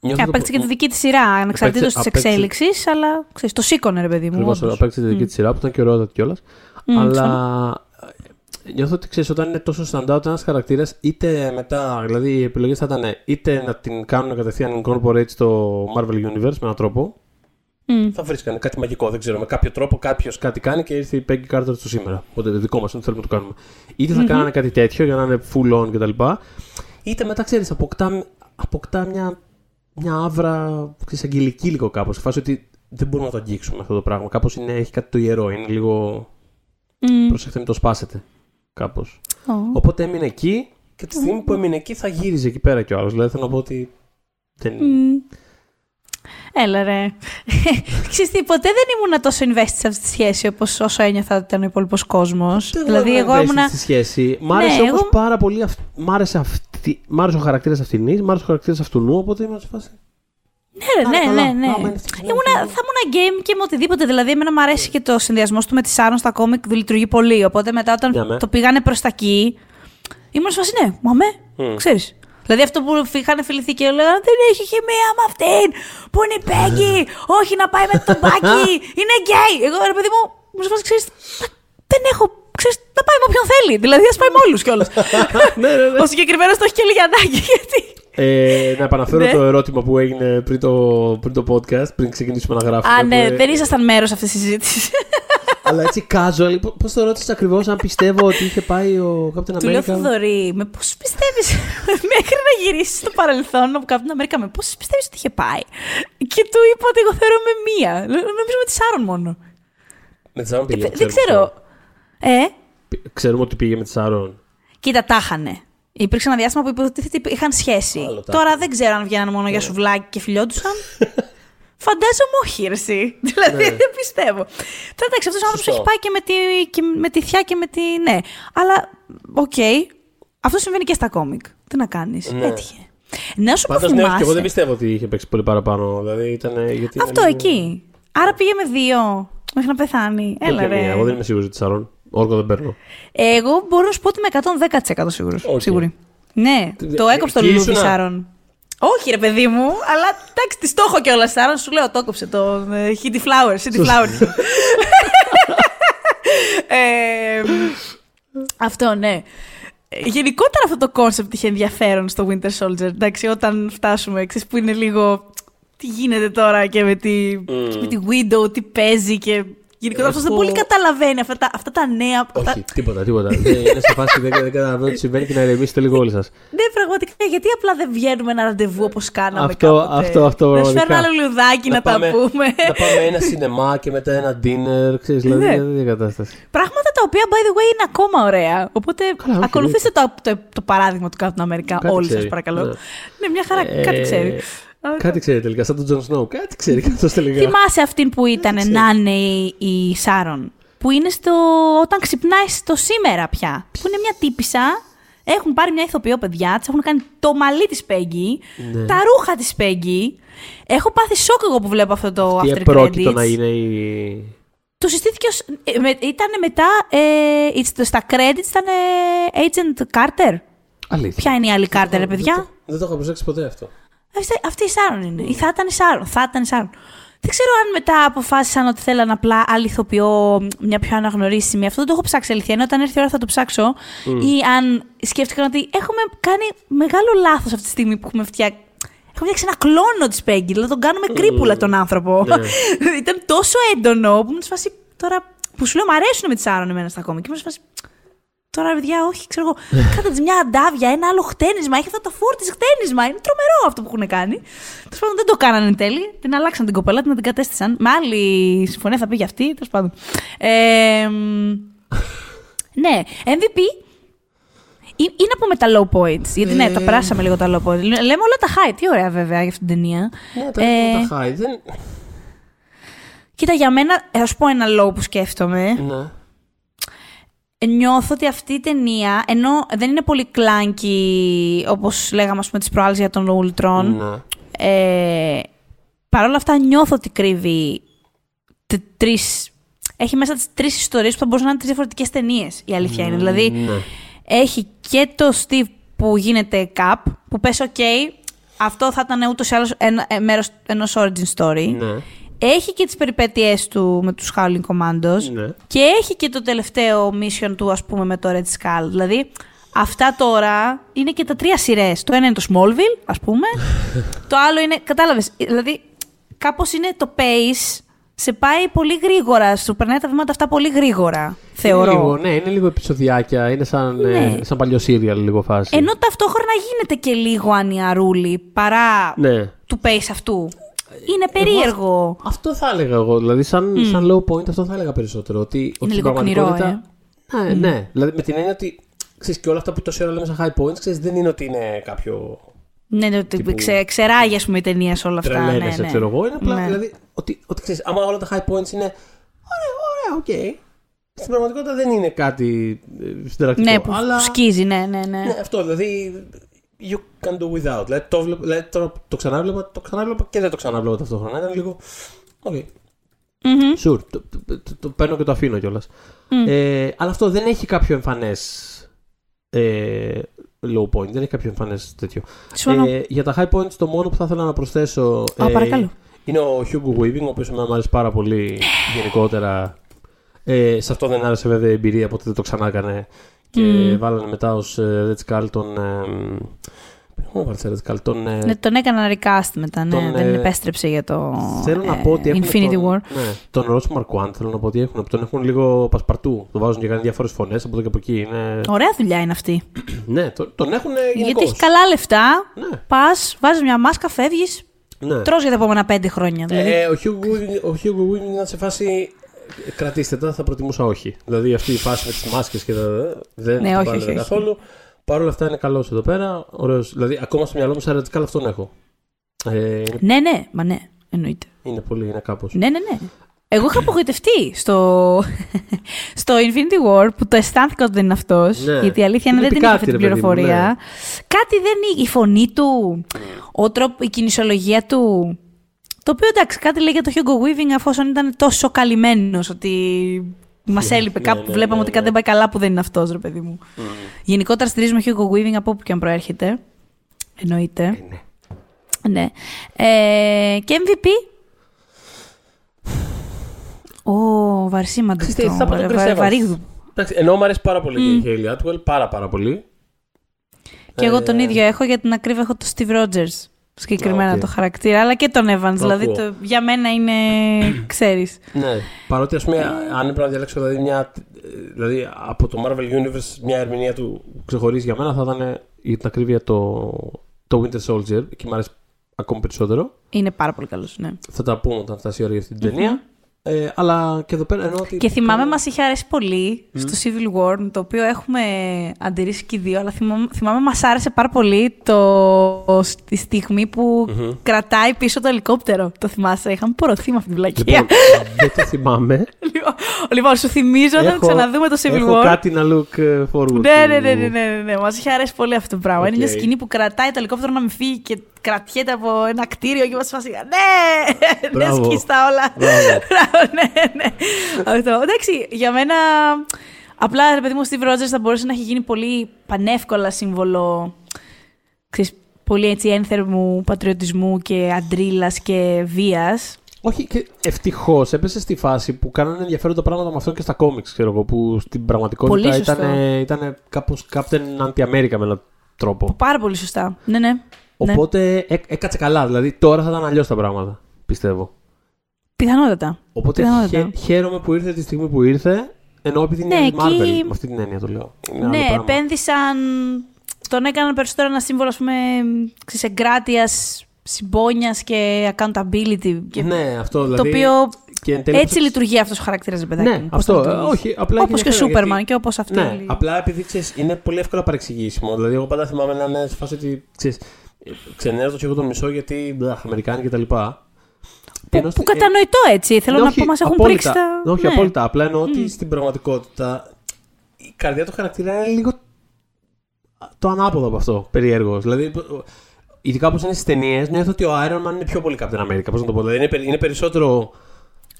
νιώθω Και το- απέκτησε και τη δική της σειρά, ανεξαρτήτως της απέκτησε- εξέλιξης, αλλά ξέρεις, το σήκωνε, ρε παιδί μου. Ακριβώς, όντως. απέκτησε τη δική της σειρά που ήταν και ωραιότατη κιόλας. Μμ, αλλά ε, νιώθω ότι ξέρεις, όταν είναι τόσο stand-out ένας χαρακτήρας, είτε μετά, δηλαδή οι επιλογές θα ήταν είτε να την κάνουν κατευθείαν incorporate στο Marvel Universe με έναν τρόπο. Μμ. Θα βρίσκανε κάτι μαγικό, δεν ξέρω. Με κάποιο τρόπο κάποιος κάτι κάνει και ήρθε η Peggy Carter στο σήμερα. Οπότε το δικό μας, δεν θέλουμε να το κάνουμε. Είτε θα κάνανε κάτι τέτοιο για να είναι full on κτλ. Είτε μετά ξέρεις, αποκτά, αποκτά μια, μια άβρα ξέρεις, αγγελική λίγο κάπως. Σε φάση ότι δεν μπορούμε να το αγγίξουμε αυτό το πράγμα. Κάπως έχει κάτι το ιερό. Είναι λίγο. Μμ. Προσέχετε, μην το σπάσετε. Κάπως. Ω. Οπότε έμεινε εκεί και τη στιγμή που έμεινε εκεί θα γύριζε εκεί πέρα κι ο άλλος. Δηλαδή θέλω να πω ότι. Δεν... Μμ. Έλα ρε. Ξέρεις τι, ποτέ δεν ήμουν τόσο invested σε αυτή τη σχέση όπως όσο ένιωθα ότι ήταν ο υπόλοιπος κόσμος. Δεν Δηλαδή ήμουν εγώ invested ήμουνα... Στη σχέση. Μ' άρεσε Ναι, όμως εγώ- πάρα πολύ. αυ- Μ' άρεσε, αυτή... μ' άρεσε ο χαρακτήρας αυτήν, μ' άρεσε ο χαρακτήρας αυτού νου, οπότε ήμουν σε φάση. Ναι, ρε, Άρα ναι, καλά. ναι, ναι. Άμα είναι αυτή η Ήμουνα, θα ήμουν game και με οτιδήποτε. Δηλαδή, εμένα μου αρέσει και το συνδυασμό του με τη Σάρων στα κόμικ λειτουργεί πολύ. Οπότε μετά, όταν Για με. το πήγανε προς τα εκεί, ήμουν σε φάση ναι, μα με, Μμ. ξέρεις. Δηλαδή αυτό που είχαν φιληθεί και λέγανε Δεν έχει χημεία με αυτήν. Πού είναι η Πέγγι. Όχι να πάει με τον Μπάκι. Είναι γκέι. Εγώ ρε παιδί μου, μου σου ξέρεις. Δεν έχω. Ξέρεις, να πάει με όποιον θέλει. Δηλαδή, ας πάει με όλους κιόλας. ναι, ναι, ναι. Ο συγκεκριμένος το έχει και λιγιανάκι. Γιατί. Ε, να επαναφέρω Ναι. το ερώτημα που έγινε πριν το, πριν το podcast, πριν ξεκινήσουμε να γράφουμε. Α, ναι, που, ε, δεν ήσασταν μέρος αυτής της συζήτησης. Αλλά έτσι casual, πώς το ρώτησες ακριβώς, αν πιστεύω ότι είχε πάει ο Captain Του λέω America; Θοδωρή, με πώς πιστεύεις; Μέχρι να γυρίσεις στο παρελθόν από Captain America, με πώς πιστεύεις ότι είχε πάει; Και του είπα ότι εγώ θεωρώ με μία. Λ- Νομίζω με τη Σάρων μόνο. Με τη Σάρων πήγε. Δεν ξέρουμε ξέρω. αυτό. Ε, Πι- Ξέρουμε ότι πήγε με τη Σάρων. κοίτα, τα είχανε. Υπήρξε ένα διάστημα που υποτίθεται ότι είχαν σχέση. Άλλο τα Τώρα δεν ξέρω αν βγαίνανε μόνο για σουβλάκι και φιλιόντουσαν. Φαντάζομαι όχι, ρε, εσύ. Δηλαδή δεν πιστεύω. Τώρα εντάξει, αυτός ο άνθρωπος Σωστό. έχει πάει και με, τη, και με τη θιά και με τη. Ναι. Αλλά, οκ. Αυτό συμβαίνει και στα κόμικ. Τι να κάνεις. Ναι. Έτυχε. Να σου πω Πάντως, ναι, και εγώ θυμάσαι. δεν πιστεύω ότι είχε παίξει πολύ παραπάνω. Δηλαδή ήταν. Γιατί Αυτό είναι- εκεί. Άρα πήγε με δύο. Μέχρι να πεθάνει. Δεν Έλα, είχε μία. ρε. Εγώ δεν είμαι σίγουρος τη Σάρων. Όργο δεν παίρνω. Εγώ μπορώ να σου πω ότι είμαι 110% σίγουρος. Οκ. Σίγουρη. Ναι, Τι- το ε, έκοψε το εκεί λουλούδι ήσουνα; Σάρων. Όχι, ρε παιδί μου, αλλά εντάξει, τη το έχω κιόλας Σάρων. Σου λέω, το έκοψε το ε, Hit the Flower. Hit the Flower. Ε, αυτό, ναι. Ε, Γενικότερα αυτό το κόνσεπτ είχε ενδιαφέρον στο Winter Soldier. Εντάξει, όταν φτάσουμε, ξέρεις, που είναι λίγο. Τι γίνεται τώρα και με τη, με τη Widow, τι παίζει και. Γενικότερα αυτός δεν Εγώ- πολύ καταλαβαίνει αυτά τα, αυτά τα νέα. αυτά- Όχι, τίποτα, τίποτα. Δεν- είναι σε φάση δεν, δεν καταλαβαίνω τι συμβαίνει και να ηρεμήσετε λίγο όλοι σας. Ναι, πραγματικά. Γιατί απλά δεν βγαίνουμε ένα ραντεβού όπως κάναμε Αυτό- κάποτε; αυτό- αυτό Να σου φέρνω πραγματικά. ένα λουλουδάκι να, τα πούμε. να πάμε ένα σινεμά και μετά ένα dinner. Ξέρεις, δηλαδή Ναι. δεν είναι κατάσταση. Πράγματα τα οποία, by the way, είναι ακόμα ωραία. Οπότε Καλά, όχι, ακολουθήστε το, το, το παράδειγμα του Captain America Κάτι όλοι σας, ξέρει, παρακαλώ. ναι. Ναι. μια χαρά, Ε, κάτι ξέρει. Α, Κάτι ξέρει τελικά, σαν τον Τζον Σνόου. Κάτι ξέρει αυτό τελικά. Θυμάσαι αυτήν που ήταν ξέρει. να είναι η, η Σάρον. Που είναι στο. όταν ξυπνάει στο σήμερα πια. Που είναι μια τύπισσα. Έχουν πάρει μια ηθοποιό παιδιά, της έχουν κάνει το μαλλί της Πέγγι, Ναι. τα ρούχα της Πέγγι. Έχω πάθει σοκ εγώ που βλέπω αυτό το Τι after επρόκειτο credits. να είναι η. Του συστήθηκε ως... ε, με- ήταν μετά. Ε, it's- στα credits ήταν ε, Agent Carter. Αλήθεια. Ποια είναι η άλλη Carter, ρε παιδιά; Δεν το, δεν το είχα προσέξει ποτέ αυτό. Αυτή, αυτή η Σάρων είναι. Ή θα ήταν η Σάρων. Θα ήταν η Σάρων. Δεν ξέρω αν μετά αποφάσισαν ότι θέλαν απλά άλλη ηθοποιό, μια πιο αναγνωρίσιμη. Αυτό δεν το έχω ψάξει αλήθεια. Ενώ όταν έρθει η ώρα θα το ψάξω. Ή αν σκέφτηκαν ότι έχουμε κάνει μεγάλο λάθος αυτή τη στιγμή που έχουμε φτιάξει. Έχουμε φτιάξει ένα κλόνο της Πέγγι. Δηλαδή τον κάνουμε κρύπουλα τον άνθρωπο. Ναι. Ήταν τόσο έντονο που μου σε φάση. Τώρα που σου λέω, μου αρέσουν με τη Σάρων εμένα στα κόμμα. Και μου σε φάση. Τώρα, παιδιά, όχι, ξέρω εγώ. Κάτα της μια αντάβια, ένα άλλο χτένισμα. Έχει αυτό το φόρτι χτένισμα. Είναι τρομερό αυτό που έχουν κάνει. Τέλος πάντων, δεν το κάνανε εν τέλει. Την αλλάξαν την κοπέλα, την αντικατέστησαν. Με άλλη συμφωνία θα πήγε αυτή. Τέλος πάντων. Ε, μ, ναι, MVP. Ή, ή να πούμε τα low points. Γιατί ναι, τα Ε. περάσαμε λίγο τα low points. Λέμε όλα τα high. Τι ωραία, βέβαια, για αυτήν την ταινία. Ναι, τα, Ε, τα high. Δεν... Κοίτα, για μένα, θα σου πω ένα low που σκέφτομαι. Ναι. Νιώθω ότι αυτή η ταινία, ενώ δεν είναι πολύ κλάνκι, όπως λέγαμε, ας πούμε, τις προάλλες για τον Ultron, ναι. ε, Παρ' όλα αυτά νιώθω ότι κρύβει τε- τρεις... Έχει μέσα τις τρεις ιστορίες που θα μπορούσαν να είναι τρεις διαφορετικές ταινίες, η αλήθεια είναι. Δηλαδή, Ναι. έχει και το Steve που γίνεται Cap, που λες, οκ, αυτό θα ήταν ούτως ή άλλως ένα, ε, μέρος ενός origin story. Ναι. Έχει και τις περιπέτειές του με τους Howling Commandos. Ναι. Και έχει και το τελευταίο mission του, ας πούμε, με το Red Skull. Δηλαδή, αυτά τώρα είναι και τα τρία σειρές. Το ένα είναι το Smallville, ας πούμε. το άλλο είναι, κατάλαβες, δηλαδή, κάπως είναι το pace, σε πάει πολύ γρήγορα, σου περνάει τα βήματα αυτά πολύ γρήγορα, θεωρώ. Λίγο, ναι, είναι λίγο επεισοδιάκια. Είναι σαν, Ναι. ε, σαν παλιό serial λίγο φάση. Ενώ ταυτόχρονα γίνεται και λίγο ανιαρούλη παρά Ναι. του pace αυτού. Είναι περίεργο. Αυτό θα έλεγα εγώ. Δηλαδή, σαν, σαν low point, αυτό θα έλεγα περισσότερο. Ότι, ότι στην λίγο κνηρό, πραγματικότητα- Ναι, ναι. Δηλαδή, με την έννοια ότι ξέρεις, και όλα αυτά που τόση ώρα λέμε σαν high points, ξέρεις, δεν είναι ότι είναι κάποιο. Ναι, ναι, ότι ξε, ξεσκίζει, ας πούμε, η ταινία σε όλα αυτά. Ναι, Τρελαίνεσαι, ναι. ξέρω εγώ. Είναι απλά. Ναι. Δηλαδή, ότι, ότι ξέρεις, άμα όλα τα high points είναι. Ωραία, ωραία, οκ. Στην πραγματικότητα δεν είναι κάτι ε, συνταρακτικό. Ναι, που αλλά... σκίζει, ναι, ναι, ναι. Ναι, αυτό δηλαδή. You can do without. Δηλαδή, το, βλέπω- δηλαδή, τώρα το ξανάβλεπα, το ξανάβλεπα και δεν το ξανάβλεπα ταυτόχρονα. Ήταν λίγο. Οκ. Μμμ. Sure. Το, το, το, το παίρνω και το αφήνω κιόλας. Ε, αλλά αυτό δεν έχει κάποιο εμφανές. Ε, low point. Δεν έχει κάποιο εμφανές τέτοιο. Συμφωνώ. Ε, για τα high points, το μόνο που θα ήθελα να προσθέσω. ε, Α, παρακαλώ. Είναι ο Hugo Weaving, ο οποίος εμένα μου αρέσει πάρα πολύ γενικότερα. Ε, σε αυτό δεν άρεσε βέβαια η εμπειρία, οπότε δεν το ξανά έκανε. Και Μμμ. βάλανε μετά ως Red Carlton. Ε, Πού βάλε Red Carlton. Ε, Ναι, τον έκανα recast μετά, ναι. τον, δεν ε, επέστρεψε για το Θέλω να ε, πω ότι έχουν Infinity τον, War. Ναι, τον Ross Marquand θέλω να πω ότι έχουν. Τον έχουν λίγο πασπαρτού. Το βάζουν και κάνει διάφορες φωνές από εδώ και από εκεί. Είναι... Ωραία δουλειά είναι αυτή. ναι, τον, τον έχουν Γιατί γενικώς. έχει καλά λεφτά. Ναι, Πας, βάζεις μια μάσκα, φεύγεις, ναι. τρως για τα επόμενα πέντε χρόνια. Δηλαδή. Ε, ο Hugo Weaving- ο Hugo Weaving ήταν σε φάση. Ε, Κρατήστε τα, θα προτιμούσα όχι. Δηλαδή αυτή η φάση με τις μάσκες και τα. Δεν Ναι, την όχι, πάλευε όχι, όχι. καθόλου. Παρ' όλα αυτά είναι καλός εδώ πέρα. Ωραίος. Δηλαδή ακόμα στο μυαλό μου σαν radical αυτόν έχω. Ε, είναι, Ναι, ναι, μα ναι, εννοείται. είναι πολύ, είναι κάπως. Ναι, ναι, ναι. Εγώ είχα απογοητευτεί στο, στο Infinity War που το αισθάνθηκα ότι δεν είναι αυτός. Ναι. Γιατί η αλήθεια είναι Βλέπει δεν την είχα κάτι, αυτή την ρε παιδί μου, πληροφορία. ναι. Κάτι δεν είχε. Η φωνή του, ο τρόπο, η κινησιολογία του. Το οποίο εντάξει, κάτι λέει για το Hugo Weaving αφόσον ήταν τόσο καλυμμένος ότι μας έλειπε Ναι, κάπου. ναι, Βλέπαμε ναι, ότι ναι. κάτι δεν πάει καλά που δεν είναι αυτός, ρε παιδί μου. Γενικότερα στηρίζουμε Hugo Weaving από όπου και αν προέρχεται. Εννοείται. Ε, ναι. Ναι. Ε, και MVP. Ω, βαρσίμαντο Ξέρετε, αυτό. θα πω τον Βα- Chris βα- Evans. Βαρύγδου. Εντάξει, ενώ μου αρέσει πάρα πολύ και η Hayley Atwell, πάρα πάρα πολύ. Και εγώ Ε, τον ίδιο έχω για την ακρίβεια έχω τον Steve Rogers. Συγκεκριμένα Α, οκ. το χαρακτήρα, αλλά και τον Evans. Το δηλαδή ακούω. το, για μένα είναι. ξέρεις. Ναι, παρότι ας πούμε, αν έπρεπε να διαλέξω δηλαδή, μια, δηλαδή από το Marvel Universe μια ερμηνεία του που ξεχωρίζει για μένα θα ήταν για την ακρίβεια το, το Winter Soldier, εκεί μου αρέσει ακόμη περισσότερο. Είναι πάρα πολύ καλός. Ναι. Θα τα πούμε όταν φτάσει η ώρα για αυτή την ταινία. Ε, αλλά και εδώ πέρα εννοώ ότι. Και θυμάμαι, μας είχε αρέσει πολύ στο Civil War, το οποίο έχουμε αντιρρήσει και οι δύο, αλλά θυμάμαι, θυμάμαι μας άρεσε πάρα πολύ το, τη στιγμή που κρατάει πίσω το ελικόπτερο. Το θυμάσαι, είχαμε πορωθεί με αυτή την πλακία. Λοιπόν, δεν το θυμάμαι. Λοιπόν, λοιπόν, σου θυμίζω να Έχω- ξαναδούμε το Civil Έχω War. κάτι να look ε, forward. Ναι, ναι, to. ναι, ναι, ναι, ναι, ναι. Μας είχε αρέσει πολύ αυτό το πράγμα. Είναι μια Οκ. σκηνή που κρατάει το ελικόπτερο να μην φύγει και κρατιέται από ένα κτίριο και μπράτσο. Ναι! Ναι, Μπράβο. σκίστα όλα. Μπράβο. Μπράβο, ναι, ναι. Αυτό. Εντάξει, για μένα. Απλά, ρε παιδί μου, ο Steve Rogers θα μπορούσε να έχει γίνει πολύ πανεύκολα σύμβολο. Ξέρεις, πολύ έτσι ένθερμου πατριωτισμού και αντρίλας και βίας. Όχι, και ευτυχώς έπεσε στη φάση που κάνανε ενδιαφέροντα πράγματα με αυτό και στα κόμιξ, ξέρω εγώ, που στην πραγματικότητα Πολύ σωστό. ήταν, ήταν κάπως Captain Anti-America με έναν τρόπο. Πάρα πολύ σωστά. Ναι, ναι. Ναι. Οπότε έ- έκατσε καλά. Δηλαδή τώρα θα ήταν αλλιώς τα πράγματα. Πιστεύω. Πιθανότατα. Οπότε Πιθανότατα. χαι- χαίρομαι που ήρθε τη στιγμή που ήρθε. Ενώ επειδή είναι Ναι, η Marvel. εκεί- Με αυτή την έννοια το λέω. Είναι άλλο Ναι, πράγμα. επένδυσαν. Τον έκαναν περισσότερο ένα σύμβολο, ας πούμε, της εγκράτειας, συμπόνιας και accountability. Και Ναι, αυτό Το δηλαδή. οποίο και εν τέλει έτσι όπως- λειτουργεί αυτός ο χαρακτήρας, ρε παιδάκι. Ναι, μου, πώς αυτό. θα ε, λειτουργήσει. όχι, απλά Όπως και ο έχει ενδιαφέρον, Σούπερμαν γιατί- και όπως αυτή. Ναι, απλά επειδή ξέρεις, είναι πολύ εύκολα παρεξηγήσιμο. Δηλαδή, εγώ πάντα θυμάμαι να είναι σε φάση ότι ξέρεις, ε, ξενέρω και εγώ τον μισό γιατί μπλαχ, Αμερικάνοι κτλ. Που, που κατανοητό έτσι. Θέλω Ναι, να όχι, πω, μας έχουν απόλυτα. πρίξει τα. Όχι, ναι. απόλυτα. Απλά εννοώ ότι στην πραγματικότητα η καρδιά του χαρακτήρα είναι λίγο το ανάποδο από αυτό. Περίεργος. Δηλαδή, ειδικά όπως είναι στις ταινίες, νιώθω ότι ο Iron Man είναι πιο πολύ Captain America. Πώς να το πω. Δηλαδή, είναι, περι- είναι περισσότερο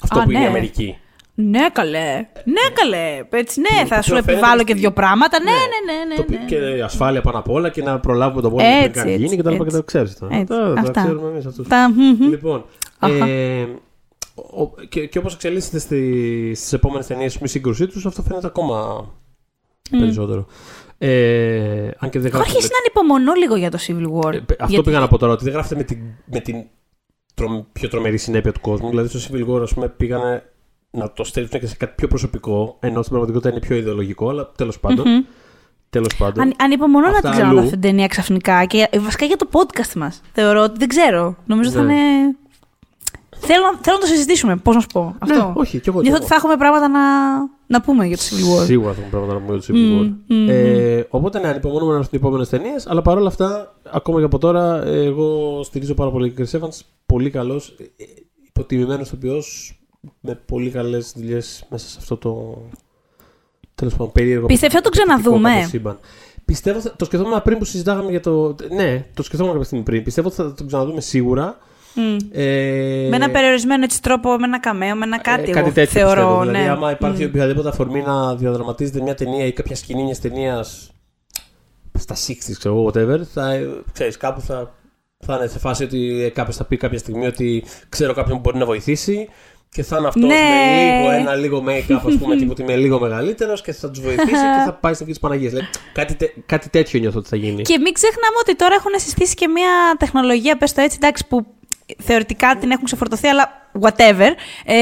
αυτό Α, που είναι η ναι. Αμερική. Ναι, καλέ. Ναι, καλέ. Έτσι, ναι, θα το σου οποίο φαίνεται επιβάλλω και στη- δύο πράγματα. Ναι, Ναι. ναι, ναι. Το ναι, οποίο ναι. Και ασφάλεια πάνω απ' όλα και να προλάβουμε τον πόλεμο που Έτσι, δεν κάνει γίνει έτσι, και τα λοιπά και έτσι. τα ξέρεις. Τα, Έτσι, τα, τα αυτά. ξέρουμε εμείς αυτούς. Τα- μμμ. Λοιπόν, Αχα. ε, ο- ο- και, και όπως εξελίσσεται στη, στις επόμενες ταινίες με σύγκρουσή τους, αυτό φαίνεται ακόμα περισσότερο. Ε, αν και δεν Έχω γράφεται αρχίσει να ανυπομονώ λίγο για το Civil War. με- ε, αυτό Γιατί- πήγα να πω τώρα, ότι δεν γράφεται με την, με την τρο- πιο τρομερή συνέπεια του κόσμου. Δηλαδή στο Civil War, ας πούμε, πήγανε να το στέλνουν και σε κάτι πιο προσωπικό, ενώ στην πραγματικότητα είναι πιο ιδεολογικό, αλλά τέλος πάντων. Μμμ. Τέλος πάντων. Αν, ανυπομονώ να Αυτά την ξαναδώ αλλού. αυτή την ταινία ξαφνικά. Και βασικά για το podcast μας. Θεωρώ ότι δεν ξέρω. Νομίζω θα Ναι. είναι. Θέλω, να- θέλω να το συζητήσουμε. Πώς να σου πω αυτό. Ναι, όχι, κι εγώ. κι Νιώθω εγώ. ότι θα έχουμε πράγματα να, να πούμε για το Civil War. Σίγουρα θα έχουμε πράγματα να πούμε για το Civil War. Μμ, μμ, Ε, οπότε ναι, ανυπομονούμε να έρθουν οι επόμενες ταινίες. Αλλά παρόλα αυτά, ακόμα και από τώρα, ε, εγώ στηρίζω πάρα πολύ τον Chris Evans. Πολύ καλός. Υποτιμημένος ηθοποιός. Με πολύ καλές δουλειές μέσα σε αυτό το. Τέλος πάντων, περίεργο. Πιστεύω θα το ξαναδούμε. κάπως σύμπαν. Πιστεύω, θα- το σκεφτόμουν πριν που συζητάγαμε για το. Ναι, το σκεφτόμουν κάποια στιγμή πριν. Πιστεύω ότι θα το ξαναδούμε σίγουρα. Μμ. Ε, Με ένα περιορισμένο έτσι τρόπο, με ένα καμέο, με ένα κάτι. ε, εγώ κάτι τέτοιο θεωρώ, πιστεύω. ναι. Δηλαδή, άμα υπάρχει Μμ. οποιαδήποτε αφορμή να διαδραματίζεται μια ταινία ή κάποια σκηνή μιας ταινίας στα 60s, ξέρω εγώ, whatever, θα, ε, ξέρεις, κάπου θα, θα είναι σε φάση ότι κάποιος θα πει κάποια στιγμή ότι ξέρω κάποιον που μπορεί να βοηθήσει και θα είναι αυτός Ναι. με λίγο, ένα λίγο make-up, ας πούμε, τύπου ότι είμαι λίγο μεγαλύτερος και θα τους βοηθήσει και θα πάει στην εκεί τη Παναγία. Δηλαδή, κάτι, τε- κάτι τέτοιο νιώθω ότι θα γίνει. Και μην ξεχνάμε ότι τώρα έχουν συστήσει και μια τεχνολογία, πες το έτσι, εντάξει, που θεωρητικά την έχουν ξεφορτωθεί, αλλά whatever. Ε,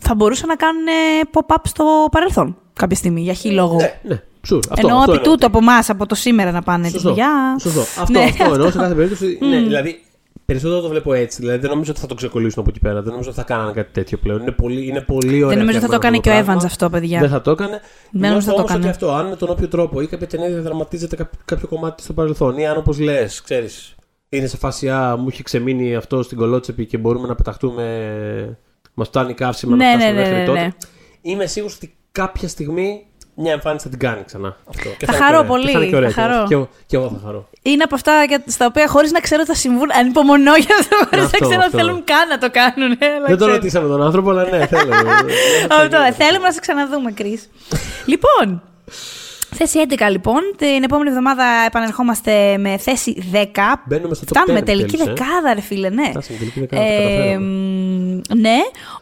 θα μπορούσαν να κάνουν ε, pop-up στο παρελθόν κάποια στιγμή, για χι λόγο. Ναι, ναι, sure. Αυτό, Εννοώ αυτό επί τούτου από εμάς, από το σήμερα να πάνε τη Σωστό. δουλειά. Σωστό. Αυτό, Ναι, αυτό εννοώ σε κάθε περίπτωση. Ναι, Μμμ. δηλαδή περισσότερο το βλέπω έτσι. Δηλαδή δεν νομίζω ότι θα το ξεκολλήσουν από εκεί πέρα. Δεν νομίζω ότι θα κάνανε κάτι τέτοιο πλέον. Είναι πολύ, είναι πολύ ωραία. Δεν νομίζω ότι θα το κάνει και ο πράγμα. Evans αυτό, παιδιά. Δεν θα το έκανε. νομίζω Νιώθω θα το όμως έκανε. ότι αυτό, αν με τον όποιο τρόπο ή κάποια ταινία διαδραματίζεται κάποιο, κάποιο κομμάτι στο παρελθόν, ή αν όπως λες, ξέρεις, είναι σε φάση Α, μου έχει ξεμείνει αυτό στην κολότσεπη και μπορούμε να πεταχτούμε. Μας φτάνει καύσιμα Ναι, να ναι, φτάσουμε ναι, μέχρι ναι, τότε. ναι. Είμαι σίγουρος ότι κάποια στιγμή μια εμφάνιση θα την κάνει ξανά. Αυτό. Και Θα είναι χαρώ και ωραία. πολύ, Και θα είναι και ωραία. θα χαρώ. Και εγώ, και εγώ θα χαρώ. Είναι από αυτά για- στα οποία χωρίς να ξέρω θα συμβούν. Ανυπομονώ για αυτό. Χωρί να Αυτό, ξέρω αν αυτό. θέλουν καν να το κάνουν. ε, αλλά Δεν το ξέρω. ρωτήσαμε τον άνθρωπο, αλλά ναι, θέλω. Αυτό, ε, θέλουμε να σε ξαναδούμε, Κρι. λοιπόν, θέση 11 λοιπόν. Την επόμενη εβδομάδα επανερχόμαστε με θέση 10. Μπαίνουμε στο top Φτάνουμε 10 τελική επιτέλους, ε. δεκάδα, ρε φίλε, ναι. Φτάσαμε τελική δεκάδα, το Ε, καταφέραμε. μ, ναι.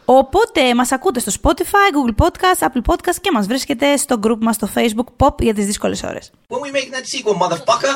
Οπότε μας ακούτε στο Spotify, Google Podcast, Apple Podcast και μας βρίσκετε στο group μας στο Facebook Pop για τις δύσκολες ώρες. When we making that sequel, motherfucker?